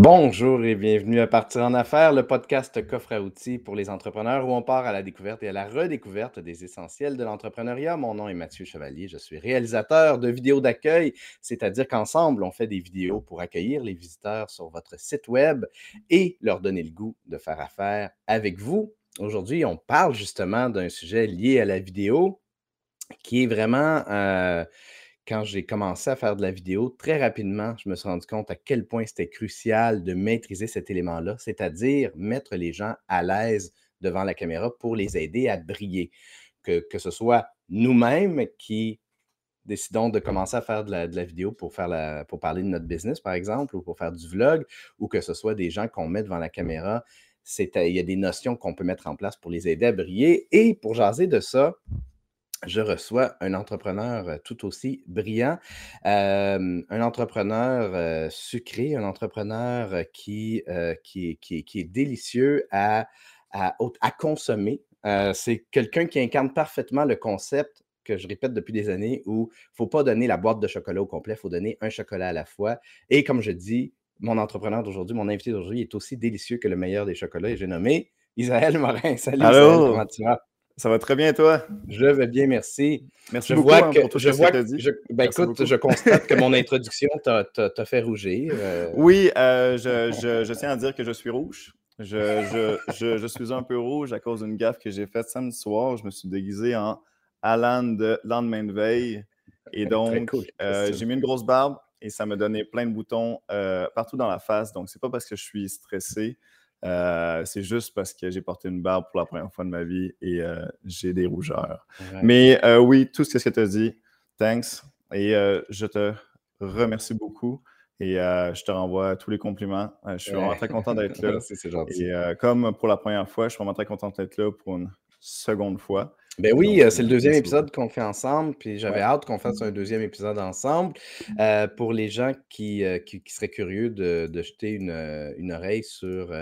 Bonjour et bienvenue à Partir en affaires, le podcast coffre à outils pour les entrepreneurs où on part à la découverte et à la redécouverte des essentiels de l'entrepreneuriat. Mon nom est Mathieu Chevalier, je suis réalisateur de vidéos d'accueil, c'est-à-dire qu'ensemble, on fait des vidéos pour accueillir les visiteurs sur votre site web et leur donner le goût de faire affaire avec vous. Aujourd'hui, on parle justement d'un sujet lié à la vidéo qui est vraiment... Euh, quand j'ai commencé à faire de la vidéo, très rapidement, je me suis rendu compte à quel point c'était crucial de maîtriser cet élément-là, c'est-à-dire mettre les gens à l'aise devant la caméra pour les aider à briller. Que, ce soit nous-mêmes qui décidons de commencer à faire de la, vidéo pour, pour parler de notre business, par exemple, ou pour faire du vlog, ou que ce soit des gens qu'on met devant la caméra. Il y a des notions qu'on peut mettre en place pour les aider à briller. Et pour jaser de ça, je reçois un entrepreneur tout aussi brillant, un entrepreneur sucré, un entrepreneur qui, qui, est délicieux à, à, consommer. c'est quelqu'un qui incarne parfaitement le concept que je répète depuis des années où il ne faut pas donner la boîte de chocolat au complet, il faut donner un chocolat à la fois. Et comme je dis, mon entrepreneur d'aujourd'hui, mon invité d'aujourd'hui est aussi délicieux que le meilleur des chocolats et j'ai nommé Isaël Morin. Salut Allô? comment tu vas? Ça va très bien, toi? Je vais bien, merci. Merci beaucoup hein, pour tout ce que tu as dit. ben écoute, je constate que mon introduction t'a fait rougir. Euh. Oui, euh, je, tiens à dire que je suis rouge. Je, suis un peu rouge à cause d'une gaffe que j'ai faite samedi soir. Je me suis déguisé en Alan de lendemain de veille. Et donc, euh, j'ai mis une grosse barbe et ça m'a donné plein de boutons partout dans la face. Donc, c'est pas parce que je suis stressé. Euh, c'est juste parce que j'ai porté une barbe pour la première fois de ma vie et euh, j'ai des rougeurs. Mais euh, oui, tout ce que tu as dit, thanks. Et je te remercie beaucoup. Et je te renvoie tous les compliments. je suis vraiment très content d'être là. c'est gentil. Et comme pour la première fois, je suis vraiment très content d'être là pour une seconde fois. Ben oui, euh, c'est le deuxième épisode qu'on fait ensemble, puis j'avais hâte qu'on fasse un deuxième épisode ensemble. Euh, pour les gens qui, euh, qui, seraient curieux de, jeter une, oreille sur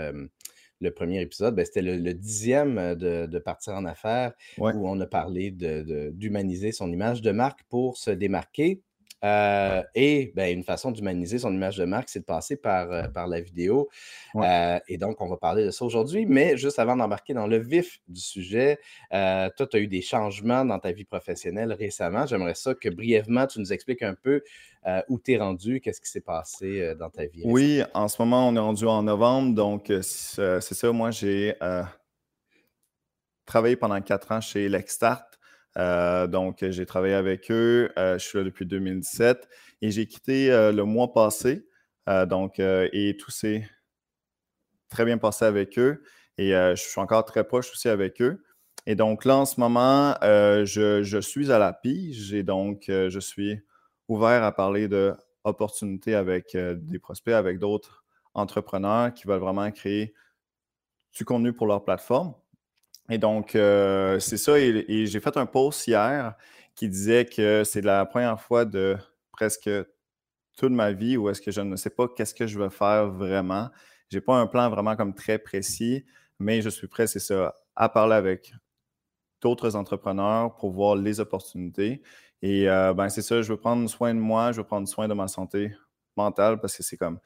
le premier épisode, ben c'était le, dixième de, Partir en affaires, où on a parlé d'humaniser son image de marque pour se démarquer. Euh, et ben, une façon d'humaniser son image de marque, c'est de passer par, euh, par la vidéo. Euh, et donc, on va parler de ça aujourd'hui. Mais juste avant d'embarquer dans le vif du sujet, toi, tu as eu des changements dans ta vie professionnelle récemment. J'aimerais ça que brièvement, tu nous expliques un peu où tu es rendu, qu'est-ce qui s'est passé dans ta vie. Oui, en ce moment, on est rendu en novembre. Donc, c'est ça. Moi, j'ai travaillé pendant quatre ans chez Lexstart. Euh, donc, j'ai travaillé avec eux. Euh, je suis là depuis 2017 et j'ai quitté euh, le mois passé. donc, et tout s'est très bien passé avec eux. Et je suis encore très proche aussi avec eux. Et donc là, en ce moment, je, suis à la pige et donc je suis ouvert à parler d'opportunités avec des prospects, avec d'autres entrepreneurs qui veulent vraiment créer du contenu pour leur plateforme. Et donc, euh, c'est ça. Et, j'ai fait un post hier qui disait que c'est la première fois de presque toute ma vie où est-ce que je ne sais pas qu'est-ce que je veux faire vraiment. Je n'ai pas un plan vraiment comme très précis, mais je suis prêt, c'est ça, à parler avec d'autres entrepreneurs pour voir les opportunités. Et euh, ben, c'est ça, je veux prendre soin de moi, je veux prendre soin de ma santé mentale parce que c'est comme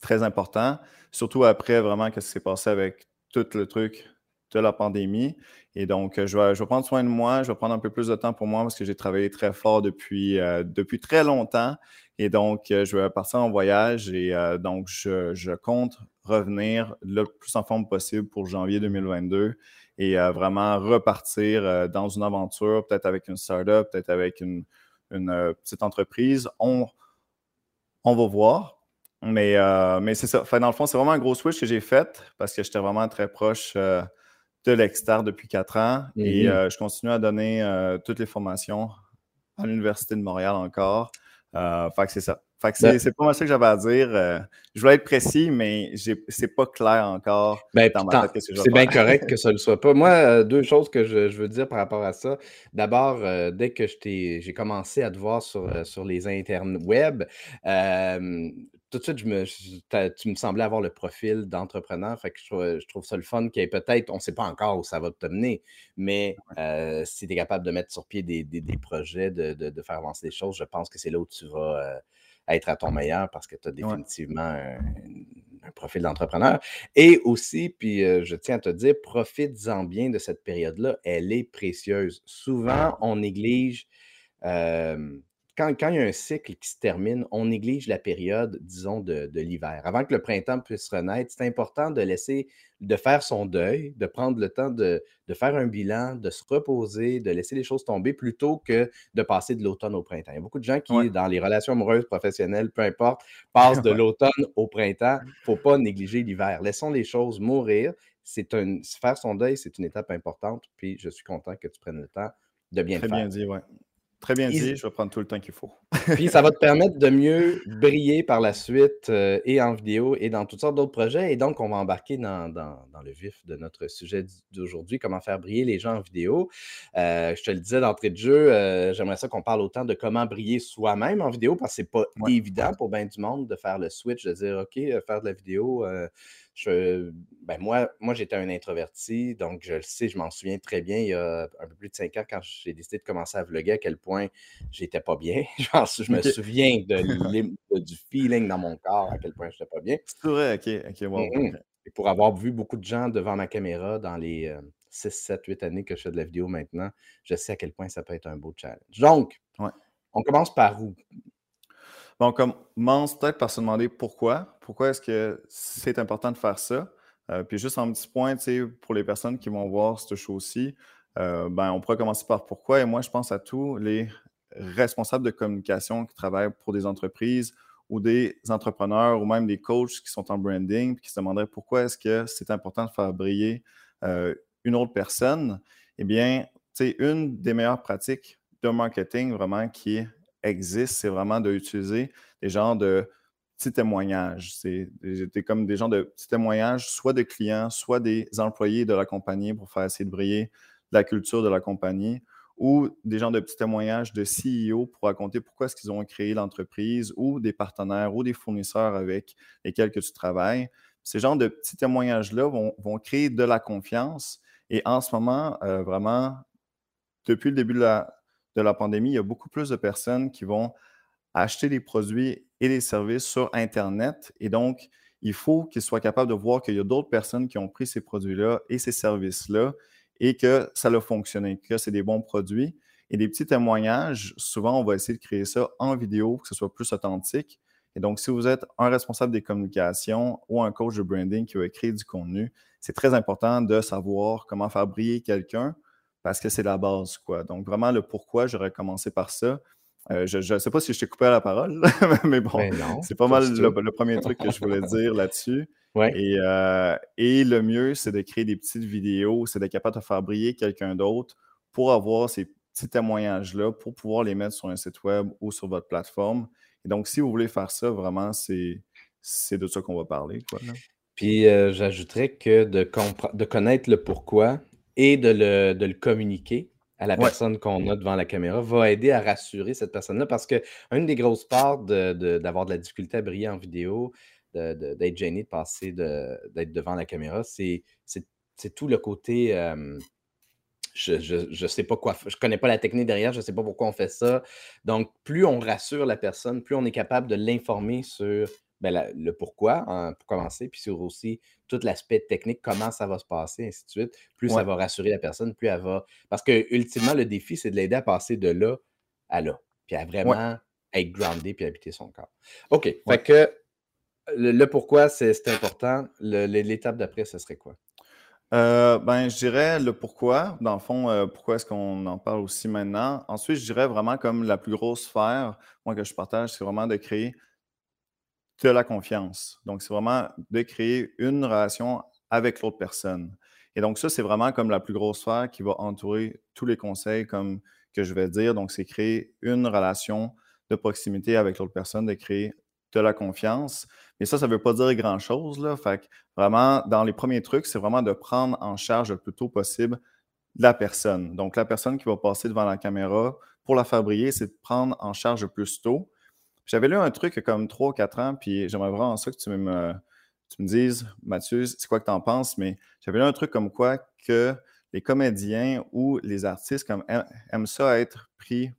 très important, surtout après vraiment ce qui s'est passé avec tout le truc de la pandémie. Et donc, euh, je vais, prendre soin de moi, je vais prendre un peu plus de temps pour moi parce que j'ai travaillé très fort depuis, euh, depuis très longtemps. Et donc, euh, je vais partir en voyage et donc, je, je, compte revenir le plus en forme possible pour janvier 2022 et vraiment repartir dans une aventure, peut-être avec une startup, peut-être avec une, une petite entreprise. On, on va voir. Mais, mais c'est ça. Enfin, dans le fond, c'est vraiment un gros switch que j'ai fait parce que j'étais vraiment très proche de l'extérieur depuis quatre ans et mm-hmm. euh, je continue à donner euh, toutes les formations à l'Université de Montréal encore. Euh, fait que c'est ça. Fait que ben c'est, pas moi ça que j'avais à dire. je voulais être précis, mais c'est pas clair encore ben, dans ma tête C'est bien correct que ça ne le soit pas. Moi, deux choses que je, veux dire par rapport à ça. D'abord, dès que j'ai commencé à te voir sur, sur les internes web, tout de suite, je me, tu me semblais avoir le profil d'entrepreneur. Fait que je trouve, ça le fun qu'il y ait peut-être, on ne sait pas encore où ça va te mener, mais euh, si tu es capable de mettre sur pied des, projets, de, faire avancer les choses, je pense que c'est là où tu vas euh, être à ton meilleur parce que tu as définitivement profil d'entrepreneur. Et aussi, puis je tiens à te dire, profites-en bien de cette période-là. Elle est précieuse. Souvent, on néglige quand, il y a un cycle qui se termine, on néglige la période, disons, de, l'hiver. Avant que le printemps puisse renaître, c'est important de laisser, de faire son deuil, de prendre le temps de, faire un bilan, de se reposer, de laisser les choses tomber plutôt que de passer de l'automne au printemps. Il y a beaucoup de gens qui, dans les relations amoureuses, professionnelles, peu importe, passent de l'automne au printemps. Il ne faut pas négliger l'hiver. Laissons les choses mourir. C'est faire son deuil, c'est une étape importante. Puis je suis content que tu prennes le temps de bien le faire. bien dit, oui. Très bien dit, je vais prendre tout le temps qu'il faut. Puis ça va te permettre de mieux briller par la suite euh, et en vidéo et dans toutes sortes d'autres projets. Et donc, on va embarquer dans, le vif de notre sujet d'aujourd'hui, comment faire briller les gens en vidéo. Euh, je te le disais d'entrée de jeu, euh, j'aimerais ça qu'on parle autant de comment briller soi-même en vidéo parce que c'est pas évident pour bien du monde de faire le switch, de dire OK, faire de la vidéo je, ben moi, moi j'étais un introverti, donc je le sais, je m'en souviens très bien il y a un peu plus de cinq ans quand j'ai décidé de commencer à vlogger, à quel point j'étais pas bien. je me souviens de, du feeling dans mon corps, à quel point j'étais pas bien. C'est vrai, ok, ok, wow. Mmh Et pour avoir vu beaucoup de gens devant ma caméra dans les 6, 7, 8 années que je fais de la vidéo maintenant, je sais à quel point ça peut être un beau challenge. Donc, on commence par où? On commence peut-être par se demander pourquoi. Pourquoi est-ce que c'est important de faire ça? Euh, puis juste un petit point, pour les personnes qui vont voir cette chose-ci, euh, ben, on pourrait commencer par pourquoi. Et moi, je pense à tous les responsables de communication qui travaillent pour des entreprises ou des entrepreneurs ou même des coachs qui sont en branding qui se demanderaient pourquoi est-ce que c'est important de faire briller euh, une autre personne. Eh bien, une des meilleures pratiques de marketing vraiment qui est existe, c'est vraiment d'utiliser des genres de petits témoignages. C'est comme des genres de petits témoignages, soit de clients, soit des employés de la compagnie pour faire essayer de briller la culture de la compagnie, ou des genres de petits témoignages de CEO pour raconter pourquoi est-ce qu'ils ont créé l'entreprise, ou des partenaires ou des fournisseurs avec lesquels que tu travailles. Ces genres de petits témoignages-là vont, créer de la confiance. Et en ce moment, euh, vraiment, depuis le début de la, de la pandémie, il y a beaucoup plus de personnes qui vont acheter des produits et des services sur Internet. Et donc, il faut qu'ils soient capables de voir qu'il y a d'autres personnes qui ont pris ces produits-là et ces services-là et que ça a fonctionné, que c'est des bons produits. Et des petits témoignages, souvent, on va essayer de créer ça en vidéo, que ce soit plus authentique. Et donc, si vous êtes un responsable des communications ou un coach de branding qui va créer du contenu, c'est très important de savoir comment faire briller quelqu'un parce que c'est la base, quoi. Donc, vraiment, le pourquoi, j'aurais commencé par ça. Euh, je ne sais pas si je t'ai coupé à la parole, mais bon, ben c'est pas mal le, premier truc que je voulais dire là-dessus. Et, euh, et, le mieux, c'est de créer des petites vidéos, c'est d'être capable de faire briller quelqu'un d'autre pour avoir ces petits témoignages-là, pour pouvoir les mettre sur un site web ou sur votre plateforme. Et donc, si vous voulez faire ça, vraiment, c'est de ça qu'on va parler. Quoi, Puis, euh, j'ajouterais que de, de connaître le pourquoi, et de le, communiquer à la personne qu'on a devant la caméra va aider à rassurer cette personne-là parce qu'une des grosses parts d'avoir de, la difficulté à briller en vidéo, d'être gêné de passer, d'être devant la caméra, c'est tout le côté. je ne sais pas quoi, je connais pas la technique derrière, je ne sais pas pourquoi on fait ça. Donc, plus on rassure la personne, plus on est capable de l'informer sur ben, le pourquoi, hein, pour commencer, puis sur aussi tout l'aspect technique, comment ça va se passer, ainsi de suite. Plus ça va rassurer la personne, plus elle va. Parce que, ultimement, le défi, c'est de l'aider à passer de là à là, puis à vraiment être groundé puis habiter son corps. OK. Fait que le, pourquoi, c'est important. L'étape d'après, ce serait quoi? Euh, ben, je dirais le pourquoi. Dans le fond, euh, pourquoi est-ce qu'on en parle aussi maintenant? Ensuite, je dirais vraiment comme la plus grosse sphère, moi, que je partage, c'est vraiment de créer de la confiance. Donc, c'est vraiment de créer une relation avec l'autre personne. Et donc, ça, c'est vraiment comme la plus grosse sphère qui va entourer tous les conseils comme que je vais dire. Donc, c'est créer une relation de proximité avec l'autre personne, de créer de la confiance. Mais ça, ça ne veut pas dire grand-chose. Là. Fait que vraiment, dans les premiers trucs, c'est vraiment de prendre en charge le plus tôt possible la personne. Donc, la personne qui va passer devant la caméra, pour la faire briller, c'est de prendre en charge le plus tôt. J'avais lu un truc comme 3 ou 4 ans, puis j'aimerais vraiment ça que tu me, tu me dises, Mathieu, c'est quoi que tu en penses, mais j'avais lu un truc comme quoi que les comédiens ou les artistes comme, aiment ça être pris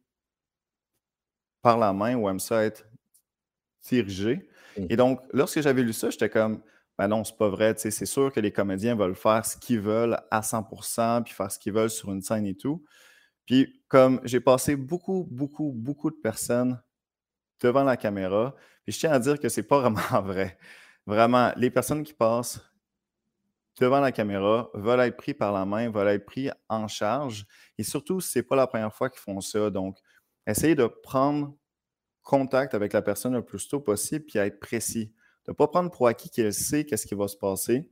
par la main ou aiment ça être dirigés. Mmh. Et donc, lorsque j'avais lu ça, j'étais comme, ben non, c'est pas vrai. C'est sûr que les comédiens veulent faire ce qu'ils veulent à 100% puis faire ce qu'ils veulent sur une scène et tout. Puis, comme j'ai passé beaucoup, beaucoup, beaucoup de personnes devant la caméra, je tiens à dire que c'est pas vraiment vrai. Vraiment, les personnes qui passent devant la caméra veulent être pris par la main, veulent être pris en charge. Et surtout, ce n'est pas la première fois qu'ils font ça. Donc, essayez de prendre contact avec la personne le plus tôt possible puis être précis. De ne pas prendre pour acquis qu'elle sait qu'est-ce qui va se passer,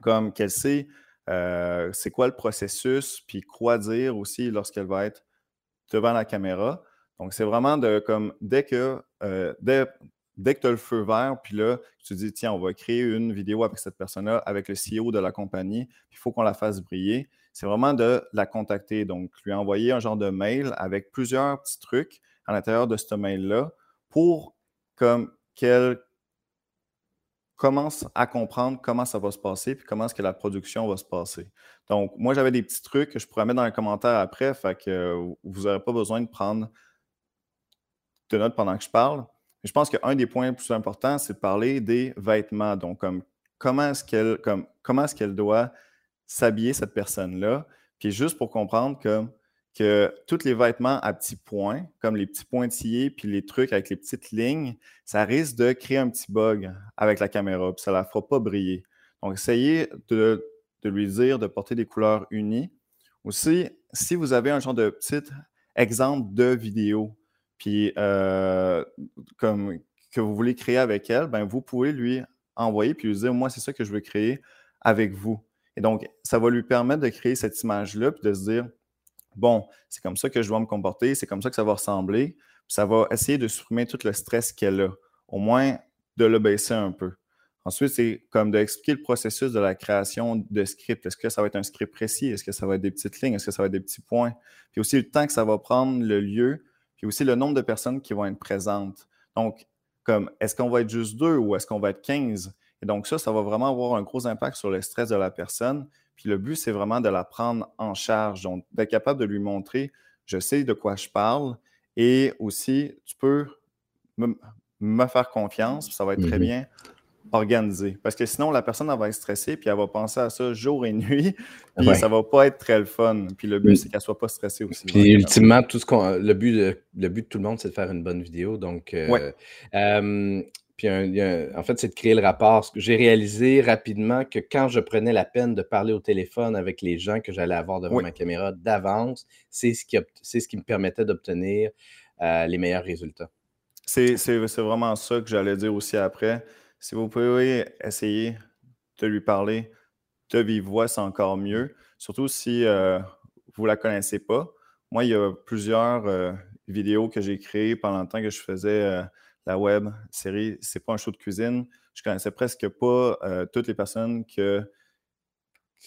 comme qu'elle sait euh, c'est quoi le processus, puis quoi dire aussi lorsqu'elle va être devant la caméra. Donc, c'est vraiment de comme dès que euh, dès, dès que tu as le feu vert, puis là, tu te dis, tiens, on va créer une vidéo avec cette personne-là, avec le CEO de la compagnie, puis il faut qu'on la fasse briller. C'est vraiment de la contacter. Donc, lui envoyer un genre de mail avec plusieurs petits trucs à l'intérieur de ce mail-là pour comme qu'elle commence à comprendre comment ça va se passer, puis comment est-ce que la production va se passer. Donc, moi, j'avais des petits trucs que je pourrais mettre dans les commentaires après, fait que vous n'aurez pas besoin de prendre de notes pendant que je parle je pense qu'un des points les plus importants, c'est de parler des vêtements. Donc, comme, comment est-ce qu'elle comme, comment est-ce qu'elle doit s'habiller, cette personne-là? Puis juste pour comprendre que, que tous les vêtements à petits points, comme les petits pointillés, puis les trucs avec les petites lignes, ça risque de créer un petit bug avec la caméra, puis ça ne la fera pas briller. Donc, essayez de, de lui dire de porter des couleurs unies. Aussi, si vous avez un genre de petit exemple de vidéo, puis euh, comme que vous voulez créer avec elle, ben vous pouvez lui envoyer puis lui dire moi c'est ça que je veux créer avec vous. Et donc ça va lui permettre de créer cette image là puis de se dire bon, c'est comme ça que je dois me comporter, c'est comme ça que ça va ressembler. Puis ça va essayer de supprimer tout le stress qu'elle a, au moins de le baisser un peu. Ensuite, c'est comme d'expliquer le processus de la création de script. Est-ce que ça va être un script précis? Est-ce que ça va être des petites lignes? Est-ce que ça va être des petits points? Puis aussi le temps que ça va prendre, le lieu, puis aussi le nombre de personnes qui vont être présentes. Donc, comme est-ce qu'on va être juste deux ou est-ce qu'on va être 15? Et donc, ça, ça va vraiment avoir un gros impact sur le stress de la personne. Puis le but, c'est vraiment de la prendre en charge. Donc, d'être capable de lui montrer, je sais de quoi je parle. Et aussi, tu peux me, faire confiance, ça va être très mm-hmm. bien organisé. Parce que sinon, la personne va être stressée, puis elle va penser à ça jour et nuit, puis ça va pas être très le fun. Puis le but, mm. c'est qu'elle soit pas stressée aussi. Puis ultimement, tout ce qu'on, le, but de, le but de tout le monde, c'est de faire une bonne vidéo. Donc, euh, puis en fait, c'est de créer le rapport. J'ai réalisé rapidement que quand je prenais la peine de parler au téléphone avec les gens que j'allais avoir devant ma caméra d'avance, c'est ce, qui, c'est ce qui me permettait d'obtenir euh, les meilleurs résultats. C'est, c'est vraiment ça que j'allais dire aussi après si vous pouvez essayer de lui parler de vive voix, c'est encore mieux. Surtout si euh, vous ne la connaissez pas. Moi, il y a plusieurs euh, vidéos que j'ai créées pendant le temps que je faisais euh, la web série C'est pas un show de cuisine. Je connaissais presque pas toutes les personnes que,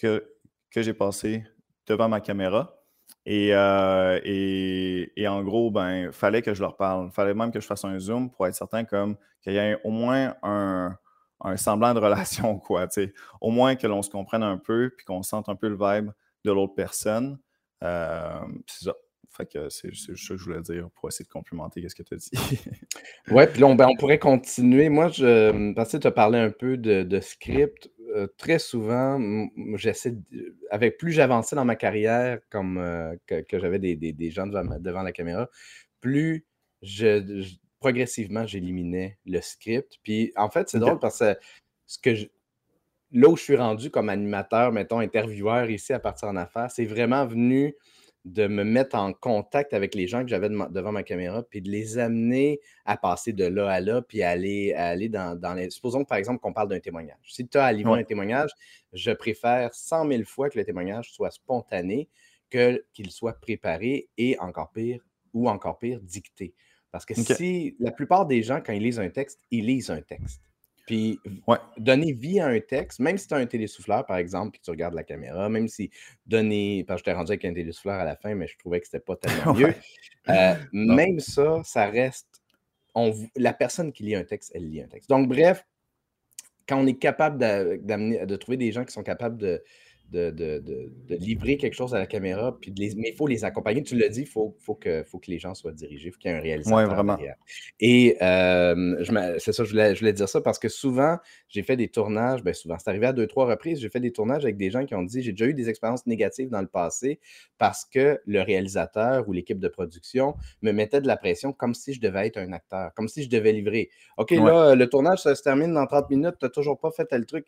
que, que j'ai passées devant ma caméra. Et, et, en gros, ben, fallait que je leur parle. Fallait même que je fasse un zoom pour être certain comme qu'il y ait au moins un, semblant de relation, quoi. Au moins que l'on se comprenne un peu puis qu'on sente un peu le vibe de l'autre personne. c'est ça. Fait que c'est ça que je voulais dire pour essayer de complémenter ce que tu as dit. ouais, puis là, on, ben, on, pourrait continuer. Moi, je, parce que tu as parlé un peu de script. Euh, très souvent, j'essaie, avec plus j'avançais dans ma carrière, comme euh, que, j'avais des, gens devant, la caméra, plus je, progressivement j'éliminais le script. Puis en fait, c'est drôle parce que ce que là où je suis rendu comme animateur, mettons, intervieweur ici à partir en affaires, c'est vraiment venu de me mettre en contact avec les gens que j'avais devant ma caméra, puis de les amener à passer de là à là, puis aller, aller dans, les. Supposons par exemple qu'on parle d'un témoignage. Si tu as à livrer un témoignage, je préfère 100 000 fois que le témoignage soit spontané que qu'il soit préparé et encore pire, ou encore pire, dicté. Parce que si la plupart des gens, quand ils lisent un texte, ils lisent un texte. Puis donner vie à un texte, même si tu as un télésouffleur, par exemple, puis tu regardes la caméra, même si donner. Parce que je t'ai rendu avec un télésouffleur à la fin, mais je trouvais que c'était pas tellement mieux. Euh, même ça, ça reste. On, la personne qui lit un texte, elle lit un texte. Donc, bref, quand on est capable de trouver des gens qui sont capables de, de, de, livrer quelque chose à la caméra, puis de les, mais il faut les accompagner. Tu l'as dit, il faut, faut, que, faut que les gens soient dirigés, il faut qu'il y ait un réalisateur. Oui, vraiment. Et euh, c'est ça, je voulais, je voulais dire ça parce que souvent, j'ai fait des tournages, bien souvent, c'est arrivé à deux, trois reprises, j'ai fait des tournages avec des gens qui ont dit j'ai déjà eu des expériences négatives dans le passé parce que le réalisateur ou l'équipe de production me mettait de la pression comme si je devais être un acteur, comme si je devais livrer. OK, là, le tournage, ça se termine dans 30 minutes, tu n'as toujours pas fait tel truc.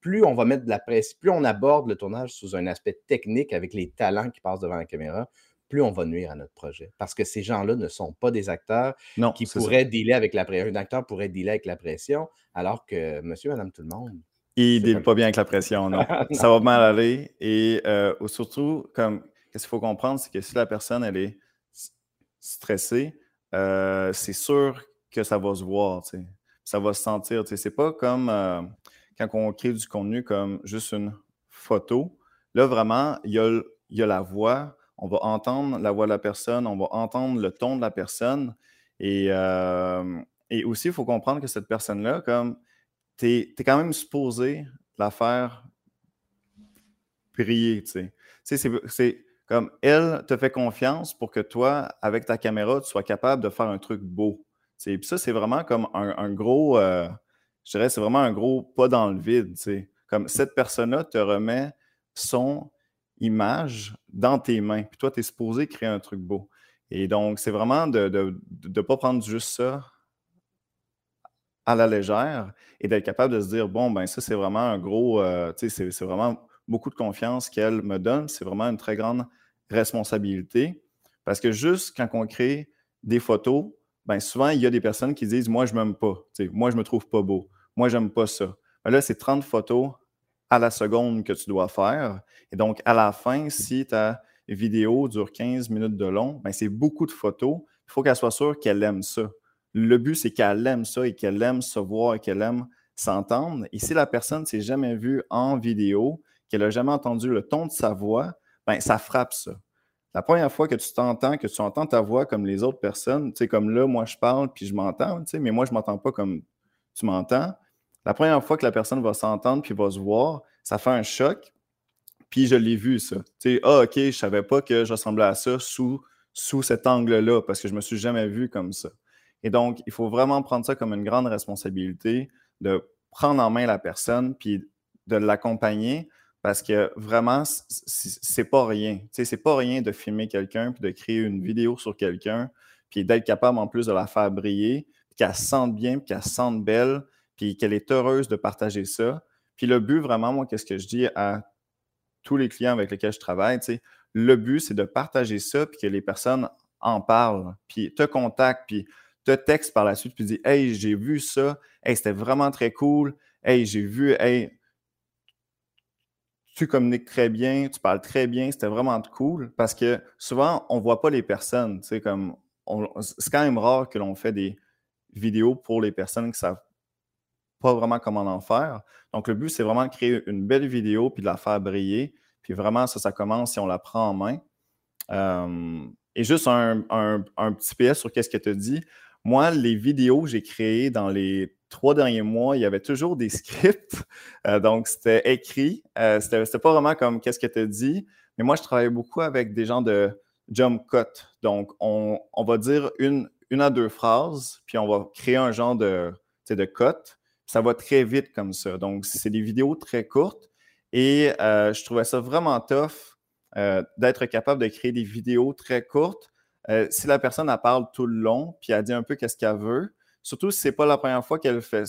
plus on va mettre de la pression, plus on aborde le tournage sous un aspect technique avec les talents qui passent devant la caméra, plus on va nuire à notre projet. Parce que ces gens-là ne sont pas des acteurs qui pourraient dealer avec la pression. Un acteur pourrait dealer avec la pression, alors que monsieur, madame, tout le monde. Il ne deal pas bien avec la pression, non. Ça va mal aller. Et euh, surtout, comme qu'est-ce qu'il faut comprendre, c'est que si la personne elle est stressée, euh, c'est sûr que ça va se voir, ça va se sentir. C'est pas comme euh, quand on crée du contenu comme juste une photo. Là, vraiment, il y a, la voix, on va entendre la voix de la personne, on va entendre le ton de la personne. Et, euh, aussi, il faut comprendre que cette personne-là, comme tu es, quand même supposé la faire briller. Tu sais, c'est comme elle te fait confiance pour que toi, avec ta caméra, tu sois capable de faire un truc beau. Puis ça, c'est vraiment comme un, gros, euh, je dirais, c'est vraiment un gros pas dans le vide. Comme cette personne-là te remet son image dans tes mains. Puis toi, tu es supposé créer un truc beau. Et donc, c'est vraiment de ne pas prendre juste ça à la légère et d'être capable de se dire, bon, ben ça, c'est vraiment un gros, euh, tu sais, c'est vraiment beaucoup de confiance qu'elle me donne. C'est vraiment une très grande responsabilité. Parce que juste quand on crée des photos, ben souvent, il y a des personnes qui disent, moi, je m'aime pas. Tu sais, moi, je me trouve pas beau. Moi, j'aime pas ça. Ben là, c'est 30 photos à la seconde que tu dois faire. Et donc, à la fin, si ta vidéo dure 15 minutes de long, ben c'est beaucoup de photos. Il faut qu'elle soit sûre qu'elle aime ça. Le but, c'est qu'elle aime ça et qu'elle aime se voir et qu'elle aime s'entendre. Et si la personne ne s'est jamais vue en vidéo, qu'elle n'a jamais entendu le ton de sa voix, ben ça frappe ça. La première fois que tu t'entends, que tu entends ta voix comme les autres personnes, tu sais, comme là, moi, je parle puis je m'entends, tu sais, mais moi, je ne m'entends pas comme tu m'entends. La première fois que la personne va s'entendre puis va se voir, ça fait un choc. Puis je l'ai vu, ça. Tu sais, ah, OK, je savais pas que je ressemblais à ça sous, cet angle-là parce que je me suis jamais vu comme ça. Et donc, il faut vraiment prendre ça comme une grande responsabilité de prendre en main la personne puis de l'accompagner parce que vraiment, c'est pas rien. Tu sais, c'est pas rien de filmer quelqu'un puis de créer une vidéo sur quelqu'un puis d'être capable en plus de la faire briller, qu'elle se sente bien, puis qu'elle se sente belle, puis qu'elle est heureuse de partager ça. Puis le but, vraiment, moi, qu'est-ce que je dis à tous les clients avec lesquels je travaille, le but, c'est de partager ça, puis que les personnes en parlent, puis te contactent, puis te textent par la suite, puis disent Hey, j'ai vu ça, hey, c'était vraiment très cool, hey, j'ai vu, hey, tu communiques très bien, tu parles très bien, c'était vraiment cool, parce que souvent, on ne voit pas les personnes, c'est quand même rare que l'on fait des vidéos pour les personnes qui savent pas vraiment comment en faire. Donc, le but, c'est vraiment de créer une belle vidéo puis de la faire briller. Puis vraiment, ça, ça commence si on la prend en main. Euh, et juste un, petit PS sur qu'est-ce que tu dit. Moi, les vidéos que j'ai créées dans les trois derniers mois, il y avait toujours des scripts. Euh, donc, c'était écrit. Euh, c'était pas vraiment comme qu'est-ce que tu dit. Mais moi, je travaillais beaucoup avec des gens de jump cut. Donc, on, va dire une, une à deux phrases, puis on va créer un genre de, de cut ça va très vite comme ça. Donc, c'est des vidéos très courtes et euh, je trouvais ça vraiment tough euh, d'être capable de créer des vidéos très courtes. Euh, si la personne elle parle tout le long, puis elle dit un peu qu'est-ce qu'elle veut, surtout si c'est pas la première fois qu'elle fait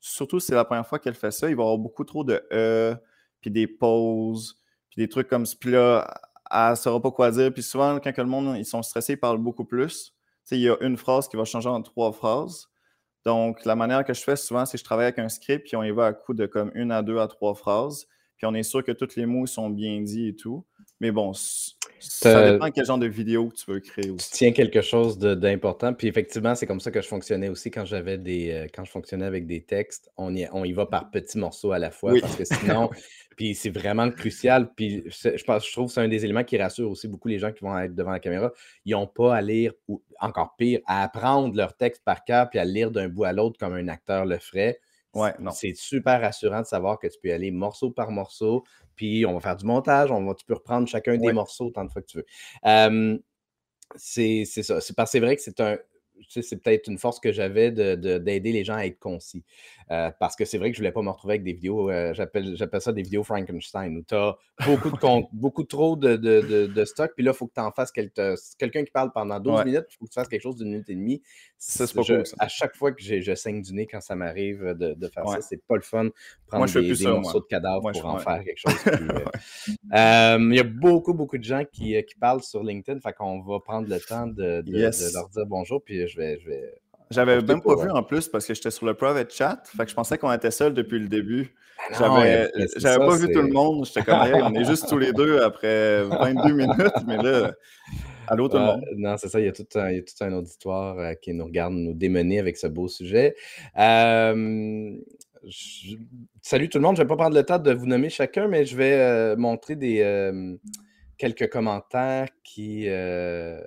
surtout si c'est la première fois qu'elle fait ça, il va y avoir beaucoup trop de e, puis des pauses, puis des trucs comme ça. Puis là, elle ne saura pas quoi dire. Puis souvent, quand le monde ils sont stressés, ils parlent beaucoup plus. il y a une phrase qui va changer en trois phrases. Donc, la manière que je fais souvent, c'est que je travaille avec un script, puis on y va à coup de comme une à deux à trois phrases, puis on est sûr que tous les mots sont bien dits et tout. Mais bon, ça dépend quel genre de vidéo tu veux créer aussi. Tu tiens quelque chose d'important. Puis effectivement, c'est comme ça que je fonctionnais aussi quand j'avais des. Euh, quand je fonctionnais avec des textes. On y, on y va par petits morceaux à la fois. Parce que sinon, puis c'est vraiment crucial. Puis je, pense, je trouve que c'est un des éléments qui rassure aussi beaucoup les gens qui vont être devant la caméra. Ils n'ont pas à lire, ou encore pire, à apprendre leur texte par cœur puis à lire d'un bout à l'autre comme un acteur le ferait Ouais, non. C'est super rassurant de savoir que tu peux aller morceau par morceau, puis on va faire du montage, on va, tu peux reprendre chacun des morceaux autant de fois que tu veux. c'est ça. C'est parce que c'est vrai que c'est un, c'est peut-être une force que j'avais d'aider de, les gens à être concis. Euh, parce que c'est vrai que je ne voulais pas me retrouver avec des vidéos, euh, j'appelle ça des vidéos Frankenstein, où tu as beaucoup, de beaucoup trop de, de, stock, puis là, il faut que tu en fasses quelqu'un qui parle pendant 12 minutes, il faut que tu fasses quelque chose d'une minute et demie. Ça, c'est pas cool, À chaque fois que je saigne du nez quand ça m'arrive de, faire ça, c'est pas le fun. Prendre des, des morceaux de cadavres pour en faire quelque chose. Euh, il y a beaucoup, beaucoup de gens qui, qui parlent sur LinkedIn, fait qu'on va prendre le temps de, leur dire bonjour, puis je vais, je vais j'avais même pas vu en plus parce que j'étais sur le private chat. Fait que je pensais qu'on était seuls depuis le début. Ben j'avais pas vu tout le monde. J'étais comme, on est juste tous les deux après 22 minutes. Mais là, allô tout le monde. Non, c'est ça. Il y, a tout un, il y a tout un auditoire euh, qui nous regarde nous démener avec ce beau sujet. Euh, salut tout le monde. Je ne vais pas prendre le temps de vous nommer chacun, mais je vais euh, montrer des, quelques commentaires qui euh,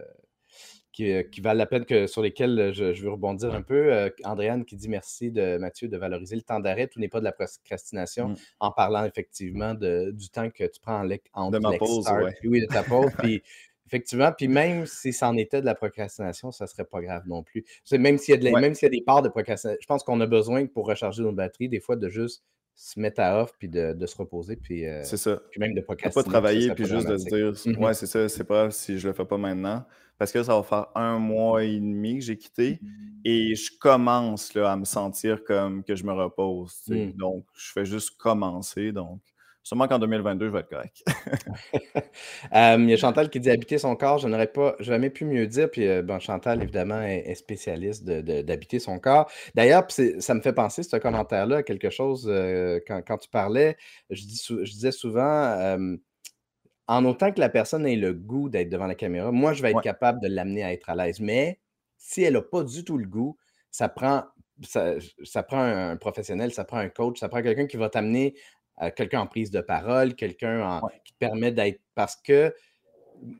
qui, valent la peine, que, sur lesquels euh, je, veux rebondir un peu. Euh, Andréane qui dit merci de Mathieu de valoriser le temps d'arrêt. Tout n'est pas de la procrastination mm. en parlant effectivement de, du temps que tu prends en, de ma pause, oui, de ta pause. puis effectivement, puis même si c'en était de la procrastination, ça ne serait pas grave non plus. Même s'il y, a même s'il y a des parts de procrastination, je pense qu'on a besoin pour recharger nos batteries, des fois, de juste se mettre à off puis de, de se reposer puis, c'est ça. puis même de procrastiner. Pas travailler puis juste de se dire mm-hmm. ouais c'est ça c'est pas si je le fais pas maintenant parce que ça va faire un mois et demi que j'ai quitté et je commence là, à me sentir comme que je me repose. Mmh. Donc, je fais juste commencer. Donc, sûrement qu'en 2022, je vais être correct. Il y a Chantal qui dit habiter son corps. Je n'aurais pas jamais pu mieux dire. Puis, euh, bon, Chantal, évidemment, est, spécialiste d'habiter son corps. D'ailleurs, ça me fait penser, ce commentaire-là, à quelque chose euh, quand, tu parlais. Je, dis, je disais souvent en autant que la personne ait le goût d'être devant la caméra, moi, je vais être capable de l'amener à être à l'aise. Mais si elle n'a pas du tout le goût, ça prend, ça, prend un, professionnel, ça prend un coach, ça prend quelqu'un qui va t'amener, euh, quelqu'un en prise de parole, quelqu'un qui te permet d'être. Parce que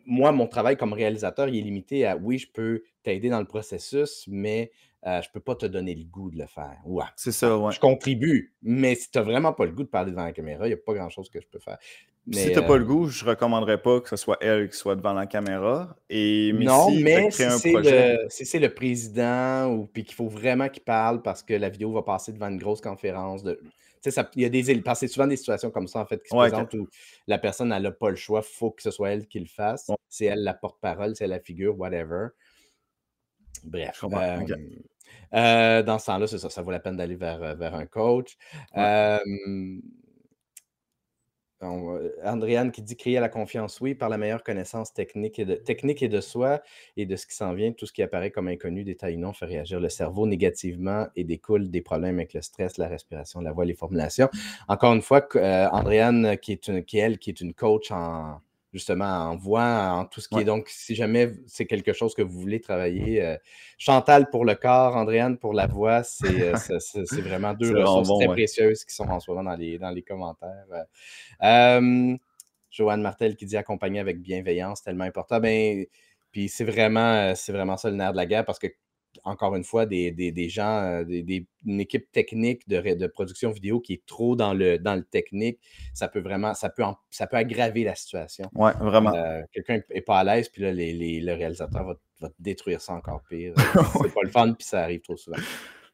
moi, mon travail comme réalisateur, il est limité à oui, je peux t'aider dans le processus, mais euh, je ne peux pas te donner le goût de le faire. Ouais. C'est ça, ouais. Je contribue, mais si tu n'as vraiment pas le goût de parler devant la caméra, il n'y a pas grand-chose que je peux faire. si tu n'as pas le euh, goût, je ne recommanderais pas que ce soit elle qui soit devant la caméra. Et, non, mais si c'est le, président ou puis qu'il faut vraiment qu'il parle parce que la vidéo va passer devant une grosse conférence de. Ça, il y a des parce que c'est souvent des situations comme ça en fait qui se présentent où la personne n'a pas le choix, il faut que ce soit elle qui le fasse. C'est elle la porte-parole, c'est elle la figure, whatever. Bref. Euh, dans ce temps-là, c'est ça, ça vaut la peine d'aller vers, euh, vers un coach. Andréane qui dit créer la confiance, oui, par la meilleure connaissance technique et de, technique et de soi et de ce qui s'en vient, tout ce qui apparaît comme inconnu, détail non, fait réagir le cerveau négativement et découle des problèmes avec le stress, la respiration, la voix, les formulations. Encore une fois, euh, Andréane, qui est, une, qui, elle, qui est une coach en, justement en voix, en tout ce qui est. Donc, si jamais c'est quelque chose que vous voulez travailler, euh, Chantal pour le corps, Andréane pour la voix, c'est euh, vraiment deux ressources très précieuses qui sont en ce moment dans les, dans les commentaires. Euh, Joanne Martel qui dit accompagner avec bienveillance, tellement important. Ben, puis c'est vraiment, c'est vraiment ça le nerf de la guerre parce que encore une fois, des, gens, euh, des, une équipe technique de, de, production vidéo qui est trop dans le, dans le technique, ça peut vraiment, ça peut, ça peut aggraver la situation. Oui, vraiment. Euh, quelqu'un n'est pas à l'aise, puis là, les, le réalisateur va, va, détruire ça encore pire. c'est pas le fun, puis ça arrive trop souvent.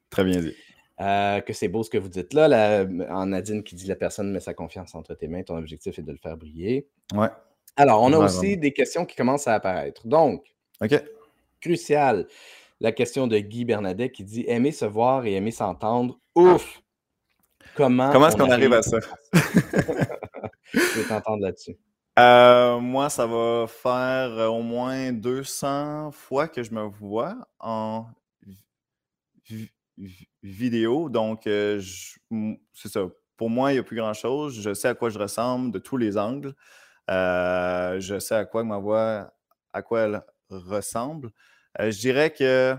Très bien dit. Euh, que c'est beau ce que vous dites là. La, en Nadine qui dit la personne met sa confiance entre tes mains, ton objectif est de le faire briller. Ouais. Alors, on a aussi des questions qui commencent à apparaître. Donc, OK. Crucial la question de Guy Bernadet qui dit aimer se voir et aimer s'entendre. Ouf! Comment, Comment est-ce qu'on arrive, à ça? Je vais t'entendre là-dessus. Euh, moi, ça va faire euh, au moins 200 fois que je me vois en vidéo. Donc, euh, c'est ça. Pour moi, il n'y a plus grand-chose. Je sais à quoi je ressemble de tous les angles. je sais à quoi ma voix, à quoi elle ressemble. Euh, je dirais que